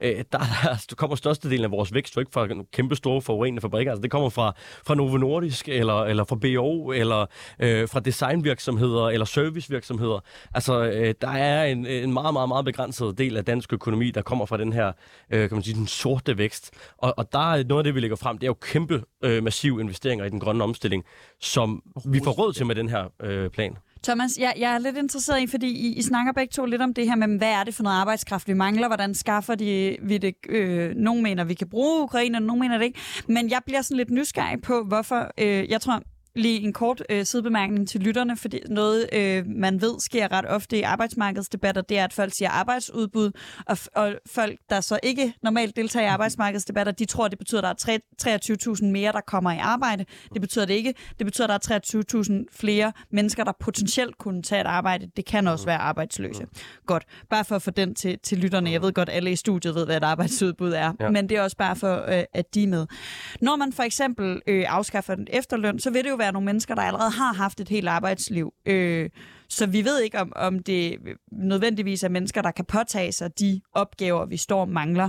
øh, der, der kommer størstedelen af vores vækst jo ikke fra kæmpe store forurenende fabrikker. Altså, det kommer fra, fra Novo Nordisk, eller, eller fra BO, eller øh, fra designvirksomheder, eller servicevirksomheder. Altså, øh, der er en, en meget, meget, meget begrænset del af dansk økonomi, der kommer fra den her, øh, kan man sige, den sorte vækst. Og, og der er noget af det, vi lægger frem, det er jo kæmpe øh, massive investeringer i den grønne omstilling, som vi får råd til med den her øh, plan. Thomas, jeg, jeg er lidt interesseret i, fordi I, I snakker begge to lidt om det her med, hvad er det for noget arbejdskraft, vi mangler? Hvordan skaffer de, vi det? Øh, nogle mener, vi kan bruge Ukraine, og nogle mener det ikke. Men jeg bliver sådan lidt nysgerrig på, hvorfor... Øh, jeg tror, lige en kort øh, sidebemærkning til lytterne, fordi noget, øh, man ved, sker ret ofte i arbejdsmarkedsdebatter, det er, at folk siger arbejdsudbud, og, og folk, der så ikke normalt deltager i arbejdsmarkedsdebatter, de tror, det betyder, at der er 23.000 mere, der kommer i arbejde. Det betyder det ikke. Det betyder, at der er 23.000 flere mennesker, der potentielt kunne tage et arbejde. Det kan også være arbejdsløse. Godt. Bare for at få den til, til lytterne. Jeg ved godt, alle i studiet ved, hvad et arbejdsudbud er, ja. men det er også bare for, øh, at de er med. Når man for eksempel øh, afskaffer den efterløn, så vil det jo være nogle mennesker, der allerede har haft et helt arbejdsliv. Øh, så vi ved ikke, om, om det nødvendigvis er mennesker, der kan påtage sig de opgaver, vi står og mangler,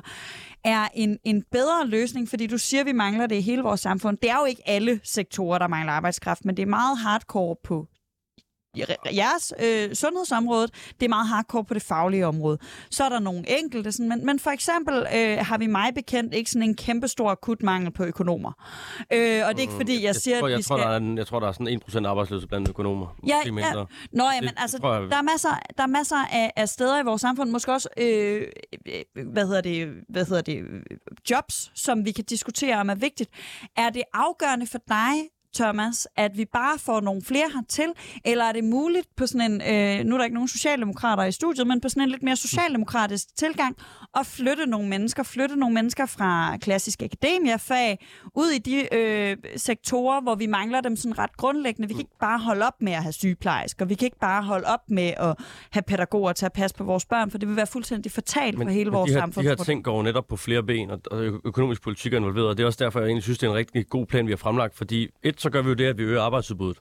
er en, en bedre løsning, fordi du siger, at vi mangler det i hele vores samfund. Det er jo ikke alle sektorer, der mangler arbejdskraft, men det er meget hardcore på jeres øh, sundhedsområde, det er meget hardcore på det faglige område. Så er der nogle enkelte, sådan, men, men for eksempel øh, har vi mig bekendt ikke sådan en kæmpe stor akut mangel på økonomer. Øh, og det er ikke fordi, jeg, jeg siger, tror, at jeg, vi tror, skal... der er, en- jeg tror, der er sådan 1% arbejdsløse blandt økonomer. Ja, ja. mindre. Nå ja, Det men altså, tror jeg- der er masser, der er masser af, af steder i vores samfund, måske også, øh, øh, hvad hedder det, hvad hedder det, øh, jobs, som vi kan diskutere om er vigtigt. Er det afgørende for dig, Thomas, at vi bare får nogle flere hertil, eller er det muligt på sådan en, øh, nu er der ikke nogen socialdemokrater i studiet, men på sådan en lidt mere socialdemokratisk tilgang, at flytte nogle mennesker, flytte nogle mennesker fra klassisk akademiafag ud i de øh, sektorer, hvor vi mangler dem sådan ret grundlæggende. Vi kan ikke bare holde op med at have sygeplejersker, vi kan ikke bare holde op med at have pædagoger til at passe på vores børn, for det vil være fuldstændig fatalt for hele vores de her, samfund. De her ting går netop på flere ben, og, økonomisk politik er involveret, og det er også derfor, jeg egentlig synes, det er en rigtig god plan, vi har fremlagt, fordi et, så gør vi jo det, at vi øger arbejdsudbuddet.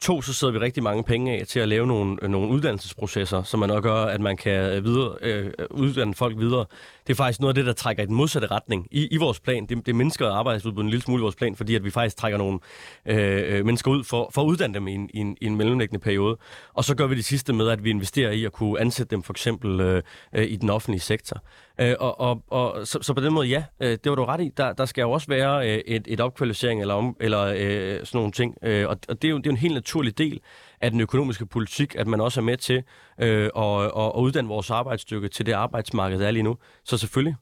To, så sidder vi rigtig mange penge af til at lave nogle, nogle uddannelsesprocesser, som man også gør, at man kan videre, øh, uddanne folk videre. Det er faktisk noget af det, der trækker i den modsatte retning i, i vores plan. Det, det mindsker arbejdsudbuddet en lille smule i vores plan, fordi at vi faktisk trækker nogle øh, øh, mennesker ud for, for at uddanne dem i en, i, en, i en mellemliggende periode. Og så gør vi det sidste med, at vi investerer i at kunne ansætte dem for eksempel øh, øh, i den offentlige sektor. Øh, og, og, og så, så på den måde, ja, øh, det var du ret i. Der, der skal jo også være øh, et, et opkvalificering eller, om, eller øh, sådan nogle ting. Øh, og og det, er jo, det er jo en helt naturlig del af den økonomiske politik, at man også er med til øh, at, at, uddanne vores arbejdsstyrke til det arbejdsmarked, der er lige nu. Så selvfølgelig.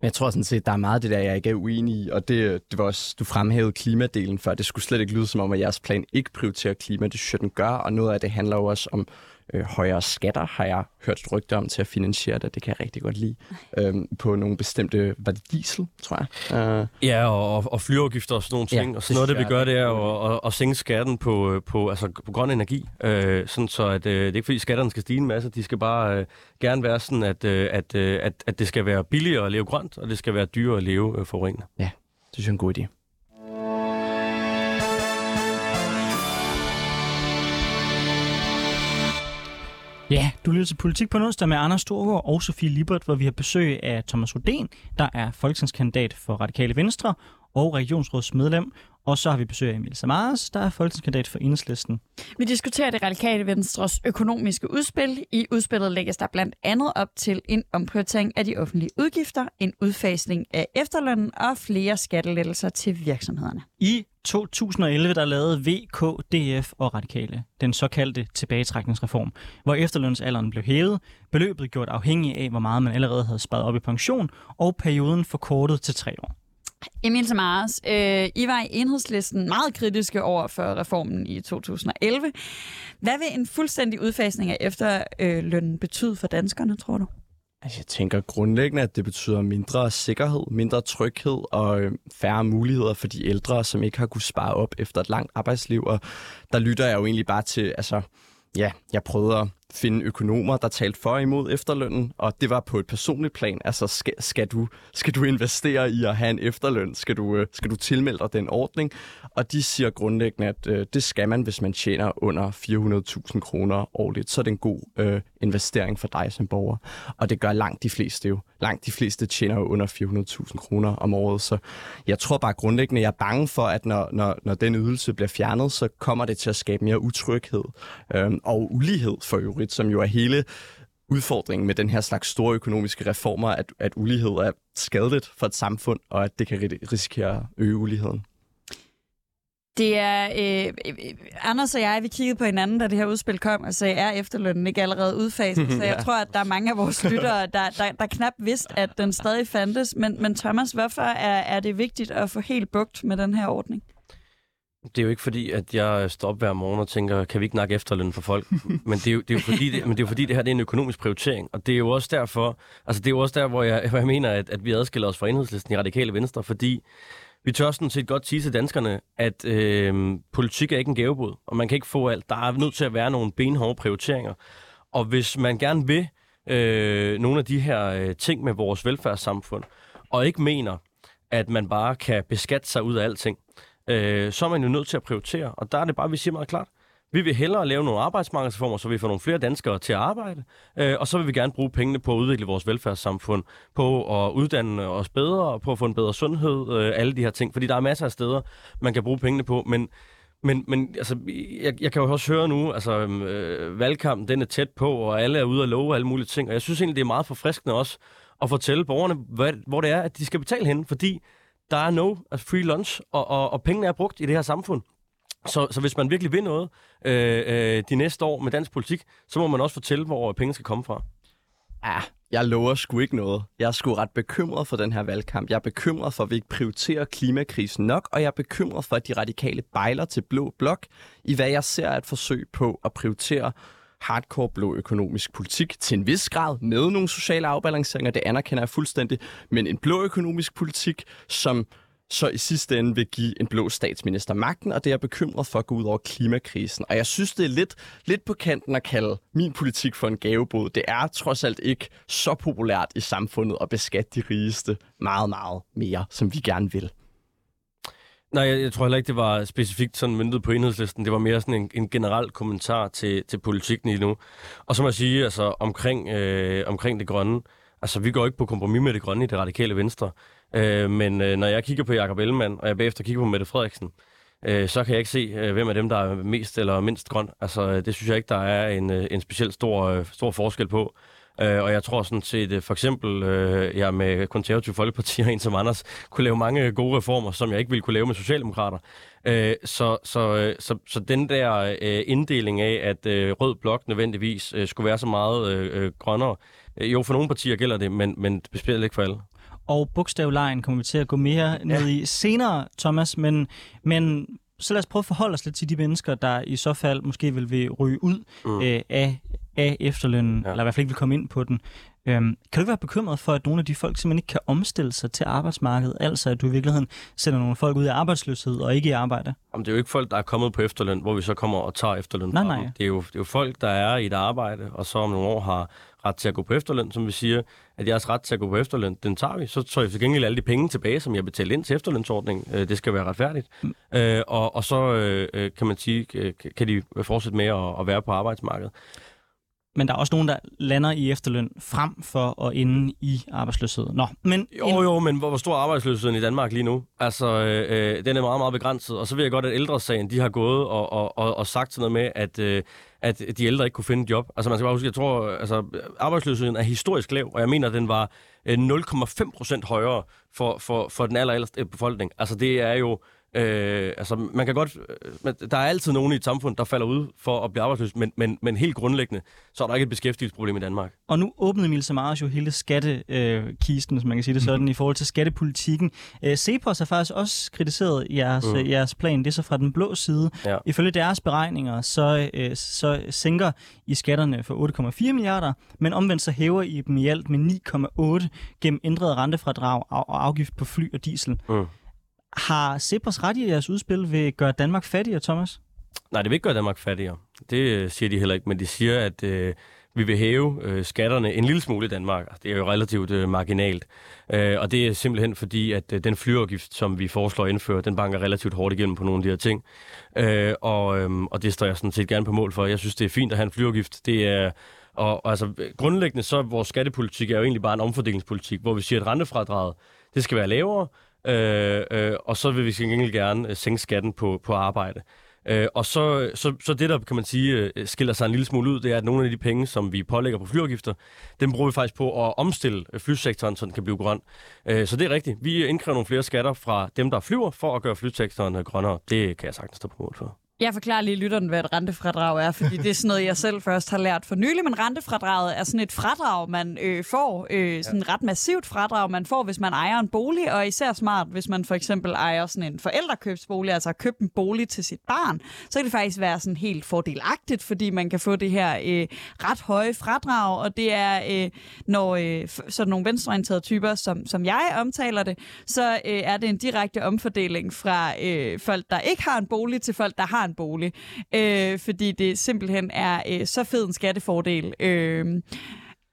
Men jeg tror sådan set, der er meget af det der, jeg ikke er uenig i, og det, det var også, du fremhævede klimadelen før. Det skulle slet ikke lyde som om, at jeres plan ikke prioriterer klima. Det synes jeg, den gør, og noget af det handler jo også om øh, højere skatter, har jeg hørt et rygte om til at finansiere det. Det kan jeg rigtig godt lide. Øhm, på nogle bestemte, var det diesel, tror jeg? Øh, Ja, og, og, og flyafgifter og sådan nogle Ja, ting. og det sådan noget, det vi gør, det er at, at, at sænke skatten på, på, altså, på grøn energi. Øh, sådan så at, øh, det er ikke fordi skatterne skal stige en masse. De skal bare øh, gerne være sådan, at, øh, at, øh, at, at det skal være billigere at leve grønt, og det skal være dyrere at leve øh, forurenende. det synes jeg er en god idé. Ja, du lytter til Politik på onsdag med Anders Storgård og Sofie Libert, hvor vi har besøg af Thomas Rodén, der er folketingskandidat for Radikale Venstre og regionsrådsmedlem. Og så har vi besøg af Emil Samaras, der er folketingskandidat for Enhedslisten. Vi diskuterer det radikale Venstres økonomiske udspil. I udspillet lægges der blandt andet op til en omprioritering af de offentlige udgifter, en udfasning af efterlønnen og flere skattelettelser til virksomhederne. I 2011 der lavede VK, DF og Radikale den såkaldte tilbagetrækningsreform, hvor efterlønsalderen blev hævet, beløbet gjort afhængig af, hvor meget man allerede havde sparet op i pension, og perioden forkortet til tre år. Emil Samaras, øh, I var i enhedslisten meget kritiske over for reformen i 2011. Hvad vil en fuldstændig udfasning af efterlønnen betyde for danskerne, tror du? Altså, jeg tænker grundlæggende, at det betyder mindre sikkerhed, mindre tryghed og øh, færre muligheder for de ældre, som ikke har kunnet spare op efter et langt arbejdsliv. Og der lytter jeg jo egentlig bare til, altså, ja, jeg prøvede at finde økonomer, der talte for og imod efterlønnen, og det var på et personligt plan. Altså, skal, skal, du, skal du investere i at have en efterløn? Skal du, øh, skal du tilmelde dig den ordning? Og de siger grundlæggende, at øh, det skal man, hvis man tjener under 400.000 kroner årligt. Så er det en god øh, investering for dig som borger. Og det gør langt de fleste jo. Langt de fleste tjener jo under 400.000 kroner om året. Så jeg tror bare grundlæggende, jeg er bange for, at når, når, når den ydelse bliver fjernet, så kommer det til at skabe mere utryghed øh, og ulighed for øvrigt, som jo er hele udfordringen med den her slags store økonomiske reformer, at, at ulighed er skadeligt for et samfund, og at det kan ri- risikere at øge uligheden. Det er... Øh, Anders og jeg, vi kiggede på hinanden, da det her udspil kom, og sagde, er efterlønnen ikke allerede udfaset? Så jeg Ja. tror, at der er mange af vores lyttere, der, der, der knap vidste, at den stadig fandtes. Men, men Thomas, hvorfor er, er det vigtigt at få helt bugt med den her ordning? Det er jo ikke fordi, at jeg står op hver morgen og tænker, kan vi ikke nakke efterløn for folk? men, det er jo, det er jo fordi, det, men det er jo fordi, det her det er en økonomisk prioritering. Og det er jo også derfor, altså det er jo også der, hvor jeg, hvor jeg mener, at, at vi adskiller os fra enhedslisten i radikale venstre, fordi vi tør sådan set godt sige til danskerne, at øh, politik er ikke en gavebod, og man kan ikke få alt. Der er nødt til at være nogle benhårde prioriteringer. Og hvis man gerne vil øh, nogle af de her øh, ting med vores velfærdssamfund, og ikke mener, at man bare kan beskatte sig ud af alting, øh, så er man jo nødt til at prioritere. Og der er det bare, vi siger meget klart. Vi vil hellere lave nogle arbejdsmarkedsreformer, så vi får nogle flere danskere til at arbejde, øh, og så vil vi gerne bruge pengene på at udvikle vores velfærdssamfund, på at uddanne os bedre, og på at få en bedre sundhed, øh, alle de her ting. Fordi der er masser af steder, man kan bruge pengene på, men Men, men altså, jeg, jeg kan jo også høre nu, altså øh, valgkampen den er tæt på, og alle er ude og love alle mulige ting. Og jeg synes egentlig, det er meget forfriskende også at fortælle borgerne, hvad, hvor det er, at de skal betale hen, fordi der er no altså free lunch, og, og, og pengene er brugt i det her samfund. Så, så hvis man virkelig vil noget øh, øh, de næste år med dansk politik, så må man også fortælle, hvor pengene skal komme fra. Ja, jeg lover sgu ikke noget. Jeg er sgu ret bekymret for den her valgkamp. Jeg er bekymret for, at vi ikke prioriterer klimakrisen nok, og jeg er bekymret for, at de radikale bejler til blå blok, i hvad jeg ser et forsøg på at prioritere hardcore blå økonomisk politik til en vis grad med nogle sociale afbalanceringer, det anerkender jeg fuldstændig, men en blå økonomisk politik, som så i sidste ende vil give en blå statsminister magten, og det er bekymret for at gå ud over klimakrisen. Og jeg synes, det er lidt, lidt på kanten at kalde min politik for en gavebod. Det er trods alt ikke så populært i samfundet at beskatte de rigeste meget, meget mere, som vi gerne vil. Nej, jeg, jeg tror heller ikke, det var specifikt sådan myndet på enhedslisten. Det var mere sådan en, en generel kommentar til, til politikken lige nu. Og så må jeg sige, altså omkring, øh, omkring det grønne, altså vi går ikke på kompromis med det grønne i det radikale venstre. Øh, men øh, når jeg kigger på Jakob Ellemann, og jeg bagefter kigger på Mette Frederiksen, øh, så kan jeg ikke se, øh, hvem af dem, der er mest eller mindst grøn. Altså, øh, det synes jeg ikke, der er en, øh, en specielt stor, øh, stor forskel på. Øh, og jeg tror sådan set, øh, for eksempel, øh, jeg med konservative folkeparti og en som Anders, kunne lave mange gode reformer, som jeg ikke ville kunne lave med socialdemokrater. Øh, så, så, øh, så, så den der øh, inddeling af, at øh, rød blok nødvendigvis øh, skulle være så meget øh, øh, grønnere, øh, jo, for nogle partier gælder det, men, men specielt ikke for alle. Og bogstavlejen kommer vi til at gå mere ned i senere, Thomas, men, men så lad os prøve at forholde os lidt til de mennesker, der i så fald måske vil, vil ryge ud mm. øh, af, af efterlønnen, ja. eller i hvert fald ikke vil komme ind på den. Øhm, kan du ikke være bekymret for, at nogle af de folk simpelthen ikke kan omstille sig til arbejdsmarkedet? Altså, at du i virkeligheden sender nogle folk ud i arbejdsløshed og ikke i arbejde? Jamen, det er jo ikke folk, der er kommet på efterløn, hvor vi så kommer og tager efterløn nej, nej. Det er, jo, det er jo folk, der er i et arbejde, og så om nogle år har ret til at gå på efterløn, som vi siger, at jeres ret til at gå på efterløn, den tager vi. Så tager jeg til gengæld alle de penge tilbage, som jeg betalte ind til efterlønsordningen. Øh, det skal være retfærdigt. Mm. Øh, og, og så øh, øh kan man sige, kan de fortsætte med at, at være på arbejdsmarkedet. Men der er også nogen, der lander i efterløn frem for at ende i arbejdsløshed. Nå, men... Jo, en... jo, men hvor, hvor stor er arbejdsløsheden i Danmark lige nu? Altså, øh, øh, den er meget, meget begrænset. Og så ved jeg godt, at ældresagen, de har gået og, og, og, og sagt sådan noget med, at, øh, at de ældre ikke kunne finde et job. Altså, man skal bare huske, jeg tror, altså, arbejdsløsheden er historisk lav, og jeg mener, at den var 0,5 øh, procent højere for, for, for den allerældste befolkning. Altså, det er jo Øh, altså, man kan godt... Øh, der er altid nogen i et samfund, der falder ud for at blive arbejdsløs, men, men, men helt grundlæggende, så er der ikke et beskæftigelsesproblem i Danmark. Og nu åbnede Emil Samaras jo hele skattekisten, øh, som man kan sige det sådan, mm. i forhold til skattepolitikken. Øh, Cepos har faktisk også kritiseret jeres, mm. jeres plan. Det er så fra den blå side. Ja. Ifølge deres beregninger, så, øh, så sænker I skatterne for 8,4 milliarder, men omvendt så hæver I dem i alt med 9,8 gennem ændret rentefradrag og afgift på fly og diesel. Mm. Har Cepos ret i jeres udspil vil gøre Danmark fattigere, Thomas? Nej, det vil ikke gøre Danmark fattigere. Det øh, siger de heller ikke, men de siger, at øh, vi vil hæve øh, skatterne en lille smule i Danmark. Det er jo relativt øh, marginalt. Øh, og det er simpelthen fordi, at øh, den flyafgift, som vi foreslår at indføre, den banker relativt hårdt igennem på nogle af de her ting. Øh, og, øh, og det står jeg sådan set gerne på mål for. Jeg synes, det er fint at have en flyafgift. Det er... Og, og altså, grundlæggende så vores skattepolitik er jo egentlig bare en omfordelingspolitik, hvor vi siger, at rentefradraget, det skal være lavere, Øh, øh, og så vil vi til gengæld gerne øh, sænke skatten på, på arbejde. Øh, og så, så, så det, der kan man sige, øh, skiller sig en lille smule ud, det er, at nogle af de penge, som vi pålægger på flyafgifter, dem bruger vi faktisk på at omstille øh, flysektoren, så den kan blive grøn. Øh, så det er rigtigt. Vi indkræver nogle flere skatter fra dem, der flyver, for at gøre flysektoren øh, grønnere. Det kan jeg sagtens stå på mål for. Jeg forklarer lige lytteren, hvad et rentefradrag er, fordi det er sådan noget, jeg selv først har lært for nylig, men rentefradraget er sådan et fradrag, man øh, får, øh, sådan et ret massivt fradrag, man får, hvis man ejer en bolig, og især smart, hvis man for eksempel ejer sådan en forældrekøbsbolig, altså har købt en bolig til sit barn, så kan det faktisk være sådan helt fordelagtigt, fordi man kan få det her øh, ret høje fradrag, og det er, øh, når øh, sådan nogle venstreorienterede typer, som, som jeg omtaler det, så øh, er det en direkte omfordeling fra øh, folk, der ikke har en bolig, til folk, der har en bolig. Øh, fordi det simpelthen er øh, så fed en skattefordel. Øh,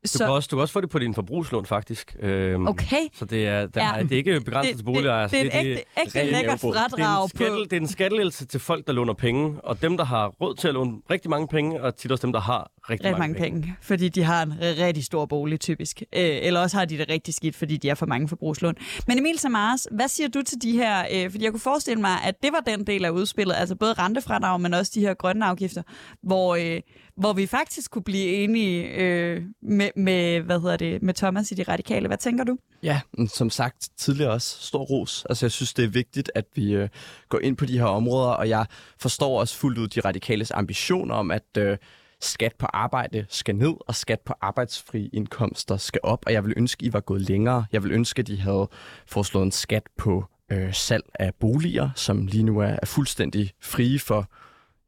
du, så... kan også, du kan også få det på din forbrugslån, faktisk. Øhm, okay. Så det er, der, ja. det er ikke begrænset til boligejere. Det, det, det, det, er et ægte, ægte lækkert fradrag det er, en det er en skattelettelse til folk, der låner penge. Og dem, der har råd til at låne rigtig mange penge, og tit også dem, der har rigtig, rigtig mange penge. penge, fordi de har en rigtig stor bolig typisk. Øh, eller også har de det rigtig skidt, fordi de har for mange forbrugslån. Men Emil Samaras, hvad siger du til de her? Øh, fordi jeg kunne forestille mig, at det var den del af udspillet, altså både rentefradrag, men også de her grønne afgifter, hvor, øh, hvor vi faktisk kunne blive enige øh, med, med, hvad hedder det, med Thomas i de radikale. Hvad tænker du? Ja, som sagt tidligere også, stor ros. Altså jeg synes, det er vigtigt, at vi øh, går ind på de her områder, og jeg forstår også fuldt ud de radikales ambition om, at øh, skat på arbejde skal ned, og skat på arbejdsfri indkomster skal op. Og jeg vil ønske, I var gået længere. Jeg vil ønske, at de havde foreslået en skat på øh, salg af boliger, som lige nu er, er fuldstændig frie for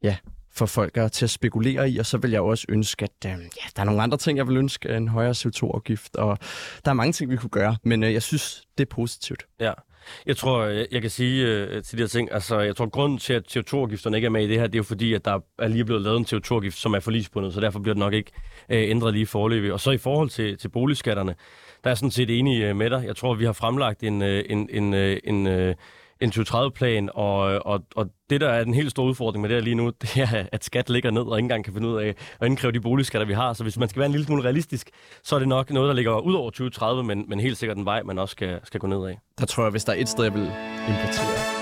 ja, for folk at, til at spekulere i, og så vil jeg også ønske, at øh, ja, der er nogle andre ting, jeg vil ønske, en højere CO2-afgift, og der er mange ting, vi kunne gøre, men øh, jeg synes, det er positivt. Ja, jeg tror, jeg, jeg kan sige øh, til de her ting, altså jeg tror, grunden til, at CO2-afgifterne ikke er med i det her, det er jo fordi, at der er lige blevet lavet en CO2-afgift, som er forlisbundet, så derfor bliver det nok ikke øh, ændret lige forløbig. Og så i forhold til, til boligskatterne, der er sådan set enig øh, med dig. Jeg tror, vi har fremlagt en, øh, en, en, øh, en, øh, en 2030-plan, og, og, og det, der er den helt store udfordring med det her lige nu, det er, at skat ligger ned og ikke engang kan finde ud af at indkræve de boligskatter, vi har. Så hvis man skal være en lille smule realistisk, så er det nok noget, der ligger ud over 2030, men, men helt sikkert en vej, man også skal, skal gå ned af. Der tror jeg, hvis der er et sted, jeg vil importere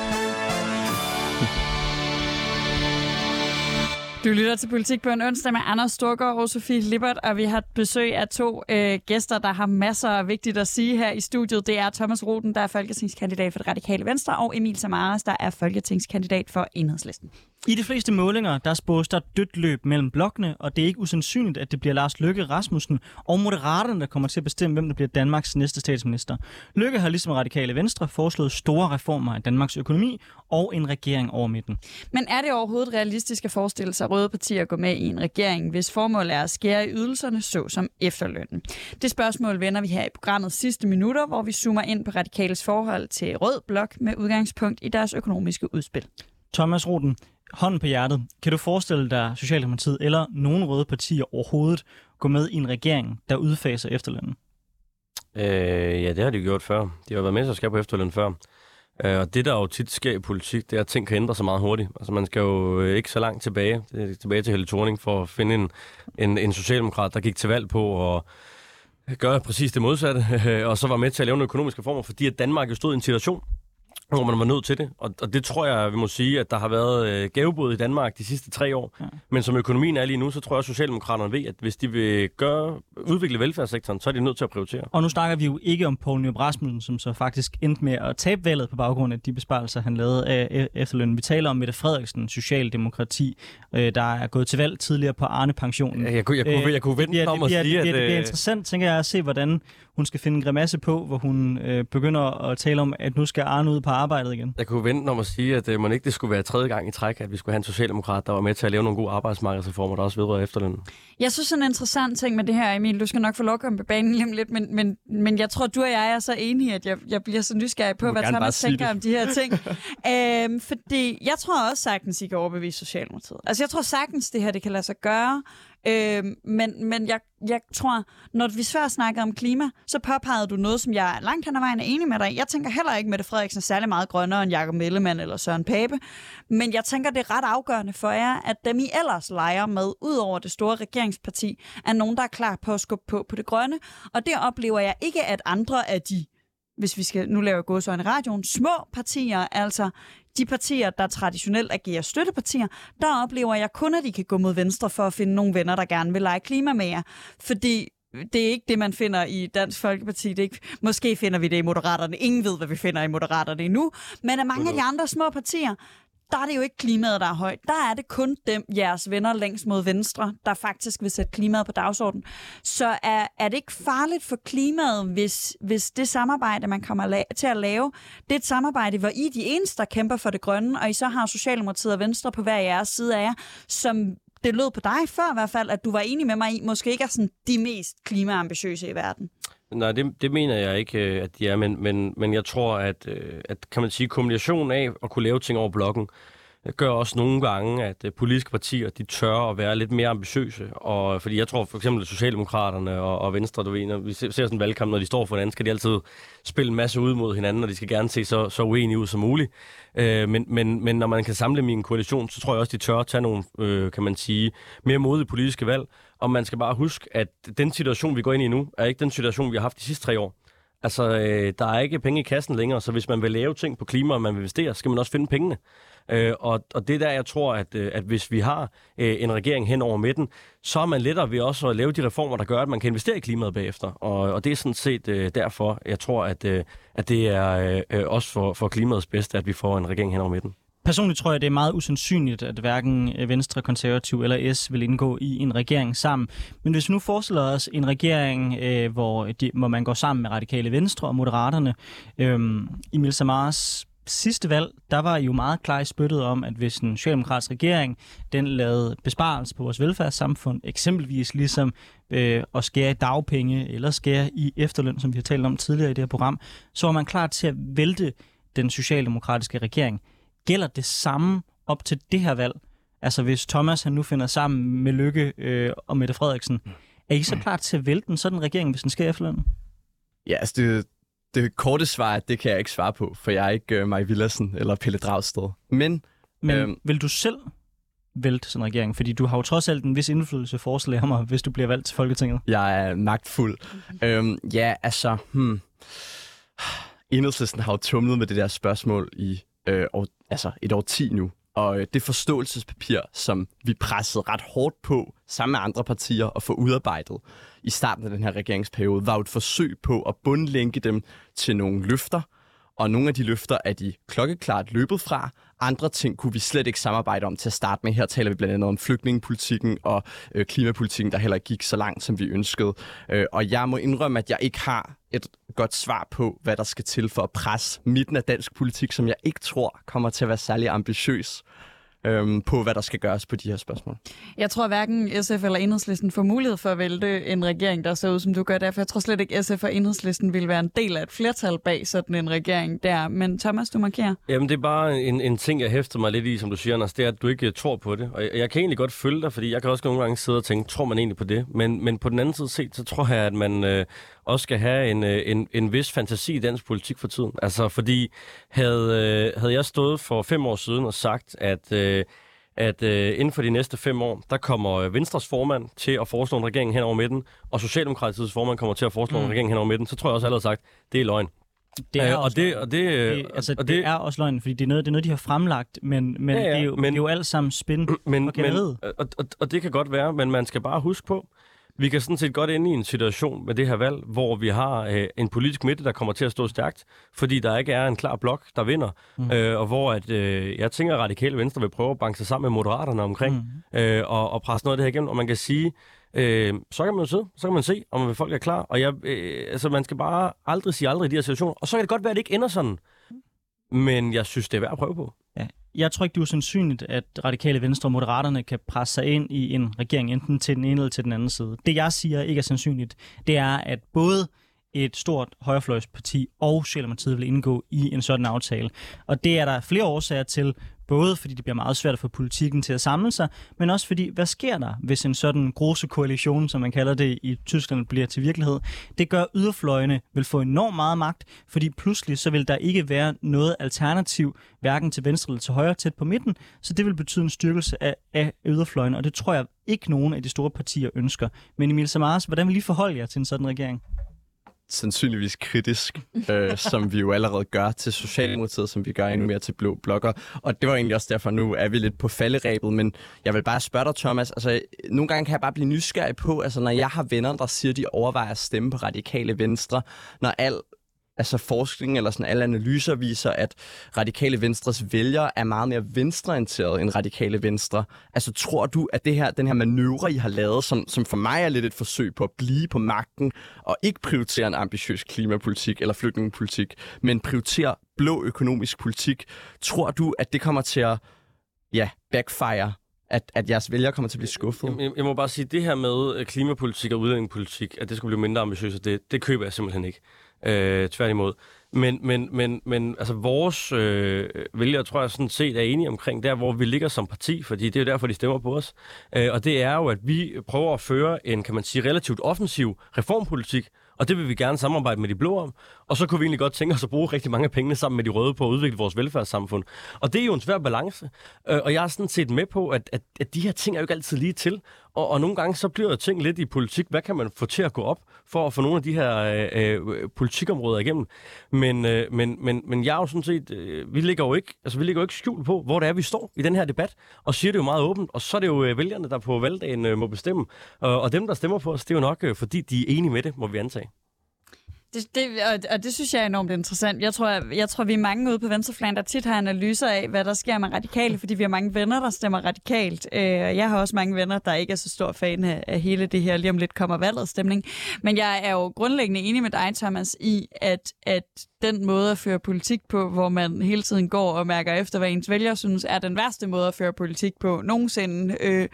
Du lytter til Politik på en onsdag med Anders Storgård og Sofie Lippert, og vi har besøg af to øh, gæster, der har masser af vigtigt at sige her i studiet. Det er Thomas Roden, der er folketingskandidat for det radikale venstre, og Emil Samaras, der er folketingskandidat for Enhedslisten. I de fleste målinger, der spås der dødt løb mellem blokkene, og det er ikke usandsynligt, at det bliver Lars Løkke Rasmussen og Moderaterne, der kommer til at bestemme, hvem der bliver Danmarks næste statsminister. Løkke har ligesom radikale venstre foreslået store reformer af Danmarks økonomi og en regering over midten. Men er det overhovedet realistisk at forestille sig røde partier at gå med i en regering, hvis formål er at skære i ydelserne, såsom efterlønnen? Det spørgsmål vender vi her i programmet sidste minutter, hvor vi zoomer ind på radikales forhold til rød blok med udgangspunkt i deres økonomiske udspil. Thomas Roden, hånden på hjertet, kan du forestille dig Socialdemokratiet eller nogen røde partier overhovedet gå med i en regering, der udfaser efterlønnen? Øh, ja, det har de gjort før. De har været med til at skabe på efterløn før. Øh, og det, der jo tit sker i politik, det er, at ting kan ændre sig meget hurtigt. Altså, man skal jo øh, ikke så langt tilbage, tilbage til Helle Thorning, for at finde en, en, en socialdemokrat, der gik til valg på at gøre præcis det modsatte, og så var med til at lave nogle økonomiske reformer, fordi at Danmark jo stod i en situation, hvor man var nødt til det. Og, og det tror jeg, vi må sige, at der har været øh, gavebod i Danmark de sidste tre år. Ja. Men som økonomien er lige nu, så tror jeg at Socialdemokraterne ved, at hvis de vil gøre, udvikle velfærdssektoren, så er de nødt til at prioritere. Og nu snakker vi jo ikke om Poul Nyrup Rasmussen, som så faktisk endte med at tabe valget på baggrund af de besparelser, han lavede af efterlønnen. Vi taler om Mette Frederiksen, Socialdemokrati, øh, der er gået til valg tidligere på Arne-pensionen. Jeg, jeg, kunne, jeg, kunne, jeg, jeg kunne vente om at sige, det, at... Det, det bliver interessant, tænker jeg, at se, hvordan hun skal finde en grimasse på, hvor hun øh, begynder at tale om, at nu skal Arne ud på arbejdet igen. Jeg kunne vente om at sige, at øh, man ikke det skulle være tredje gang i træk, at vi skulle have en socialdemokrat, der var med til at lave nogle gode arbejdsmarkedsreformer, der også vedrører efterlønnen. Jeg synes, en interessant ting med det her, Emil, du skal nok få lov at komme på banen lige lidt, men, men, men jeg tror, du og jeg er så enige, at jeg, jeg bliver så nysgerrig på, hvad Thomas tænker det. om de her ting. øhm, fordi jeg tror også sagtens, I kan overbevise Socialdemokratiet. Altså jeg tror sagtens, det her det kan lade sig gøre. Øh, men men jeg, jeg tror, når vi før snakker om klima, så påpegede du noget, som jeg langt hen ad vejen er enig med dig Jeg tænker heller ikke, Mette Frederiksen er særlig meget grønnere end Jakob Mellemann eller Søren Pape. Men jeg tænker, det er ret afgørende for jer, at dem I ellers leger med, ud over det store regeringsparti, er nogen, der er klar på at skubbe på på det grønne. Og det oplever jeg ikke, at andre af de hvis vi skal nu lave gåsøjne radioen, små partier, altså de partier, der traditionelt agerer støttepartier, der oplever jeg kun, at de kan gå mod venstre for at finde nogle venner, der gerne vil lege klima med jer. Fordi det er ikke det, man finder i Dansk Folkeparti. Det er ikke, måske finder vi det i Moderaterne. Ingen ved, hvad vi finder i Moderaterne endnu. Men af mange af de andre små partier, der er det jo ikke klimaet, der er højt. Der er det kun dem, jeres venner længst mod venstre, der faktisk vil sætte klimaet på dagsordenen. Så er, er det ikke farligt for klimaet, hvis, hvis det samarbejde, man kommer la- til at lave, det er et samarbejde, hvor I er de eneste, der kæmper for det grønne, og I så har Socialdemokratiet og Venstre på hver jeres side af jer, som det lød på dig før i hvert fald, at du var enig med mig i, måske ikke er sådan de mest klimaambitiøse i verden. Nej, det, det mener jeg ikke, øh, at de er, men, men, men jeg tror, at, øh, at kan man sige, kombinationen af at kunne lave ting over blokken, øh, gør også nogle gange, at politiske partier de tør at være lidt mere ambitiøse. Og, fordi jeg tror for eksempel, at Socialdemokraterne og, og Venstre, du ved, når vi ser, sådan en valgkamp, når de står for hinanden, skal de altid spille en masse ud mod hinanden, og de skal gerne se så, så uenige ud som muligt. Øh, men, men, men når man kan samle dem i en koalition, så tror jeg også, de tør at tage nogle, øh, kan man sige, mere modige politiske valg. Og man skal bare huske, at den situation, vi går ind i nu, er ikke den situation, vi har haft de sidste tre år. Altså, øh, der er ikke penge i kassen længere, så hvis man vil lave ting på klima, og man vil investere, så skal man også finde pengene. Øh, og, og det er der, jeg tror, at, øh, at hvis vi har øh, en regering hen over midten, så er man lettere ved også at lave de reformer, der gør, at man kan investere i klimaet bagefter. Og, og det er sådan set øh, derfor, jeg tror, at, øh, at det er øh, øh også for, for klimaets bedste, at vi får en regering hen over midten. Personligt tror jeg, det er meget usandsynligt, at hverken øh, Venstre, Konservativ eller S vil indgå i en regering sammen. Men hvis vi nu forestiller os en regering, øh, hvor, de, hvor man går sammen med Radikale Venstre og Moderaterne, øh, Emil Samars sidste valg, der var jo meget klar i spyttet om, at hvis en socialdemokratisk regering, den lavede besparelser på vores velfærdssamfund, eksempelvis ligesom øh, at skære i dagpenge eller skære i efterløn, som vi har talt om tidligere i det her program, så var man klar til at vælte den socialdemokratiske regering. Gælder det samme op til det her valg? Altså hvis Thomas han nu finder sammen med Lykke øh, og Mette Frederiksen, er I så klar til at vælte en sådan regering, hvis den sker efterløn? Ja, altså det, det korte svar det kan jeg ikke svare på, for jeg er ikke uh, Maj Villersen eller Pelle Dragsted. Men, Men øhm, vil du selv vælte sådan en regering? Fordi du har jo trods alt en vis indflydelse, forestiller mig, hvis du bliver valgt til Folketinget. Jeg er magtfuld. øhm, ja, altså... Hmm. Enhedslisten har jo tumlet med det der spørgsmål i øh, år, altså et år 10 nu. Og øh, det forståelsespapir, som vi pressede ret hårdt på sammen med andre partier at få udarbejdet i starten af den her regeringsperiode, var jo et forsøg på at bundlænke dem til nogle løfter, og nogle af de løfter er de klokkeklart løbet fra. Andre ting kunne vi slet ikke samarbejde om til at starte med. Her taler vi blandt andet om flygtningepolitikken og øh, klimapolitikken, der heller ikke gik så langt, som vi ønskede. Øh, og jeg må indrømme, at jeg ikke har et godt svar på, hvad der skal til for at presse midten af dansk politik, som jeg ikke tror kommer til at være særlig ambitiøs øhm, på, hvad der skal gøres på de her spørgsmål. Jeg tror hverken SF eller Enhedslisten får mulighed for at vælte en regering, der ser ud, som du gør. Derfor jeg tror slet ikke, SF og Enhedslisten vil være en del af et flertal bag sådan en regering der. Men Thomas, du markerer. Jamen, det er bare en, en ting, jeg hæfter mig lidt i, som du siger, Anders, det er, at du ikke tror på det. Og jeg, jeg kan egentlig godt følge dig, fordi jeg kan også nogle gange sidde og tænke, tror man egentlig på det? Men, men på den anden side set, så tror jeg, at man øh, også skal have en, øh, en, en vis fantasi i dansk politik for tiden. Altså, fordi havde, øh, havde jeg stået for fem år siden og sagt, at... Øh, at inden for de næste fem år, der kommer Venstres formand til at foreslå en regering hen over midten, og Socialdemokratiets formand kommer til at foreslå mm. en regering hen over midten, så tror jeg også allerede sagt, det er løgn. Det er, øh, og det, og det, det, altså, og det, det er også løgn, fordi det er noget, det er noget de har fremlagt, men, men, ja, ja, det, er jo, men det er jo alt sammen spin men, og men, og, og, og det kan godt være, men man skal bare huske på, vi kan sådan set godt ende i en situation med det her valg, hvor vi har øh, en politisk midte, der kommer til at stå stærkt, fordi der ikke er en klar blok, der vinder, mm. øh, og hvor at, øh, jeg tænker, at Radikale Venstre vil prøve at banke sig sammen med Moderaterne omkring, mm. øh, og, og presse noget af det her igennem, og man kan sige, øh, så kan man sidde, så kan man se, om folk er klar, og jeg, øh, altså, man skal bare aldrig sige aldrig i de her situationer, og så kan det godt være, at det ikke ender sådan, men jeg synes, det er værd at prøve på. Ja, jeg tror ikke, det er usandsynligt, at radikale venstre og moderaterne kan presse sig ind i en regering, enten til den ene eller til den anden side. Det jeg siger ikke er sandsynligt, det er, at både et stort højrefløjsparti og Socialdemokratiet vil indgå i en sådan aftale. Og det er der flere årsager til. Både fordi det bliver meget svært at få politikken til at samle sig, men også fordi, hvad sker der, hvis en sådan grosse koalition, som man kalder det i Tyskland, bliver til virkelighed? Det gør yderfløjene vil få enormt meget magt, fordi pludselig så vil der ikke være noget alternativ, hverken til venstre eller til højre, tæt på midten, så det vil betyde en styrkelse af, af yderfløjene, og det tror jeg ikke nogen af de store partier ønsker. Men Emil Samaras, hvordan vil I forholde jer til en sådan regering? Sandsynligvis kritisk, øh, som vi jo allerede gør til Socialdemokratiet, som vi gør endnu mere til blå blokker. Og det var egentlig også derfor, nu er vi lidt på falderæbet, men jeg vil bare spørge dig, Thomas, altså nogle gange kan jeg bare blive nysgerrig på, altså når jeg har venner, der siger, de overvejer at stemme på radikale venstre, når alt altså forskning eller sådan alle analyser viser, at radikale venstres vælgere er meget mere venstreorienterede end radikale venstre. Altså tror du, at det her, den her manøvre, I har lavet, som, som for mig er lidt et forsøg på at blive på magten og ikke prioritere en ambitiøs klimapolitik eller flygtningepolitik, men prioritere blå økonomisk politik, tror du, at det kommer til at ja, backfire at, at jeres vælgere kommer til at blive skuffet? Jeg, jeg må bare sige, at det her med øh, klimapolitik og udlændingepolitik, at det skulle blive mindre ambitiøst, det, det køber jeg simpelthen ikke. Øh, tværtimod. Men, men, men, men altså, vores øh, vælgere, tror jeg sådan set er enige omkring der, hvor vi ligger som parti, fordi det er jo derfor, de stemmer på os. Øh, og det er jo, at vi prøver at føre en, kan man sige, relativt offensiv reformpolitik, og det vil vi gerne samarbejde med de blå om. Og så kunne vi egentlig godt tænke os at bruge rigtig mange penge sammen med de røde på at udvikle vores velfærdssamfund. Og det er jo en svær balance. Øh, og jeg er sådan set med på, at, at, at de her ting er jo ikke altid lige til. Og, og nogle gange så bliver ting lidt i politik. Hvad kan man få til at gå op for at få nogle af de her øh, øh, politikområder igennem? Men, øh, men, men, men jeg er jo sådan set, øh, vi ligger jo ikke, altså vi ligger jo ikke skjult på, hvor det er, vi står i den her debat, og siger det jo meget åbent. Og så er det jo øh, vælgerne, der på valgdagen øh, må bestemme. Og, og dem, der stemmer på os, det er jo nok, øh, fordi de er enige med det, må vi antage. Det, det, og, og det synes jeg er enormt interessant. Jeg tror, jeg, jeg tror, vi er mange ude på Venstrefløjen, der tit har analyser af, hvad der sker med radikale, fordi vi har mange venner, der stemmer radikalt. Øh, jeg har også mange venner, der ikke er så stor fan af, af hele det her, lige om lidt kommer valget stemning. Men jeg er jo grundlæggende enig med dig, Thomas, i, at, at den måde at føre politik på, hvor man hele tiden går og mærker efter, hvad ens vælger synes, er den værste måde at føre politik på nogensinde. Øh,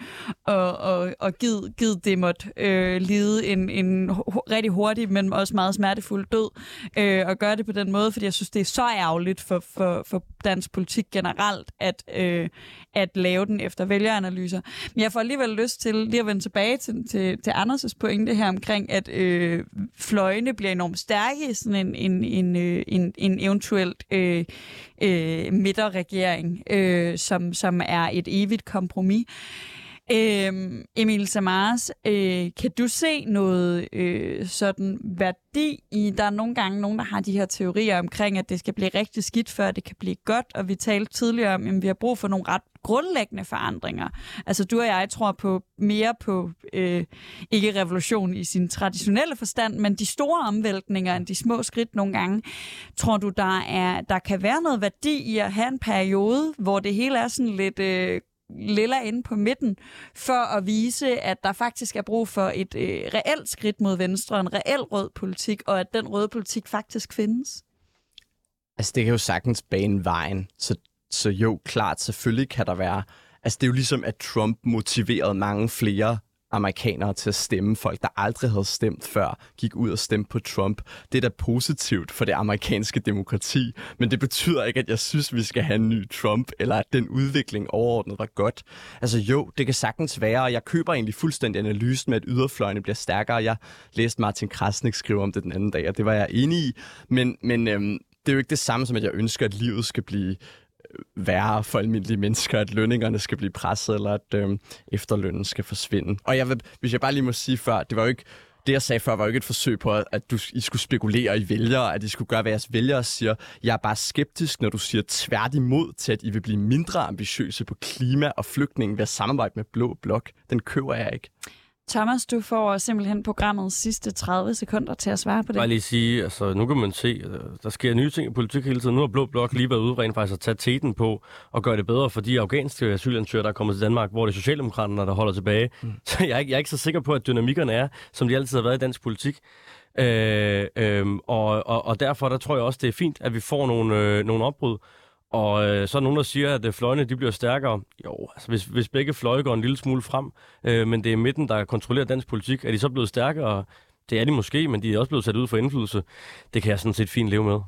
og, og, og giv, giv det måtte øh, lide en, en rigtig hurtig, men også meget smertefuld død, øh, og gøre det på den måde, fordi jeg synes, det er så ærgerligt for, for, for dansk politik generelt, at, øh, at lave den efter vælgeranalyser. Men jeg får alligevel lyst til lige at vende tilbage til, til, til Anders' pointe her omkring, at øh, fløjene bliver enormt stærke i sådan en, en, en, øh, Øh, en, en eventuelt øh, øh, midterregering, øh, som, som er et evigt kompromis. Øhm, Emil Samaras, øh, kan du se noget øh, sådan værdi i, der er nogle gange nogen, der har de her teorier omkring, at det skal blive rigtig skidt, før det kan blive godt, og vi talte tidligere om, at vi har brug for nogle ret grundlæggende forandringer. Altså du og jeg tror på mere på, øh, ikke revolution i sin traditionelle forstand, men de store omvæltninger end de små skridt nogle gange. Tror du, der, er, der kan være noget værdi i at have en periode, hvor det hele er sådan lidt... Øh, lilla inde på midten, for at vise, at der faktisk er brug for et øh, reelt skridt mod venstre, en reel rød politik, og at den røde politik faktisk findes? Altså, det kan jo sagtens bane vejen. Så, så jo, klart, selvfølgelig kan der være... Altså, det er jo ligesom, at Trump motiverede mange flere amerikanere til at stemme. Folk, der aldrig havde stemt før, gik ud og stemte på Trump. Det er da positivt for det amerikanske demokrati, men det betyder ikke, at jeg synes, vi skal have en ny Trump, eller at den udvikling overordnet var godt. Altså jo, det kan sagtens være, og jeg køber egentlig fuldstændig analysen med, at yderfløjene bliver stærkere. Jeg læste Martin Krasnik skrive om det den anden dag, og det var jeg enig i. Men, men øhm, det er jo ikke det samme som, at jeg ønsker, at livet skal blive værre for almindelige mennesker, at lønningerne skal blive presset, eller at øh, efterlønnen skal forsvinde. Og jeg vil, hvis jeg bare lige må sige før, det var jo ikke det, jeg sagde før, var jo ikke et forsøg på, at du, I skulle spekulere i vælgere, at I skulle gøre, hvad jeres vælgere siger. Jeg er bare skeptisk, når du siger tværtimod til, at I vil blive mindre ambitiøse på klima og flygtning ved at samarbejde med Blå Blok. Den køber jeg ikke. Thomas, du får simpelthen programmets sidste 30 sekunder til at svare på det. Jeg lige sige, altså nu kan man se, at der sker nye ting i politik hele tiden. Nu har Blå Blok lige været ude rent faktisk at tage teten på og gøre det bedre for de afghanske asylansøgere, der er kommet til Danmark, hvor det er Socialdemokraterne, der holder tilbage. Mm. Så jeg er, ikke, jeg er ikke så sikker på, at dynamikkerne er, som de altid har været i dansk politik. Øh, øh, og, og, og derfor der tror jeg også, det er fint, at vi får nogle, øh, nogle opbrud. Og øh, så er nogen, der siger, at øh, fløjene de bliver stærkere. Jo, altså hvis, hvis begge fløje går en lille smule frem, øh, men det er midten, der kontrollerer dansk politik, er de så blevet stærkere? Det er de måske, men de er også blevet sat ud for indflydelse. Det kan jeg sådan set fint leve med.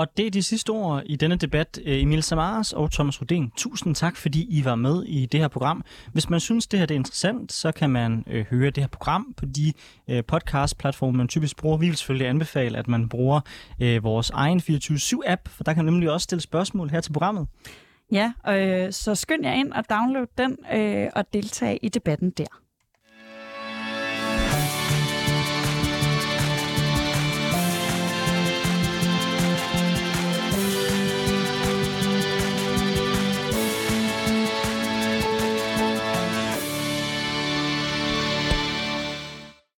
Og det er de sidste ord i denne debat. Eh, Emil Samaras og Thomas Rudin, tusind tak, fordi I var med i det her program. Hvis man synes, det her det er interessant, så kan man øh, høre det her program på de øh, podcast-platforme, man typisk bruger. Vi vil selvfølgelig anbefale, at man bruger øh, vores egen 24-7-app, for der kan man nemlig også stille spørgsmål her til programmet. Ja, øh, så skynd jer ind og download den øh, og deltage i debatten der.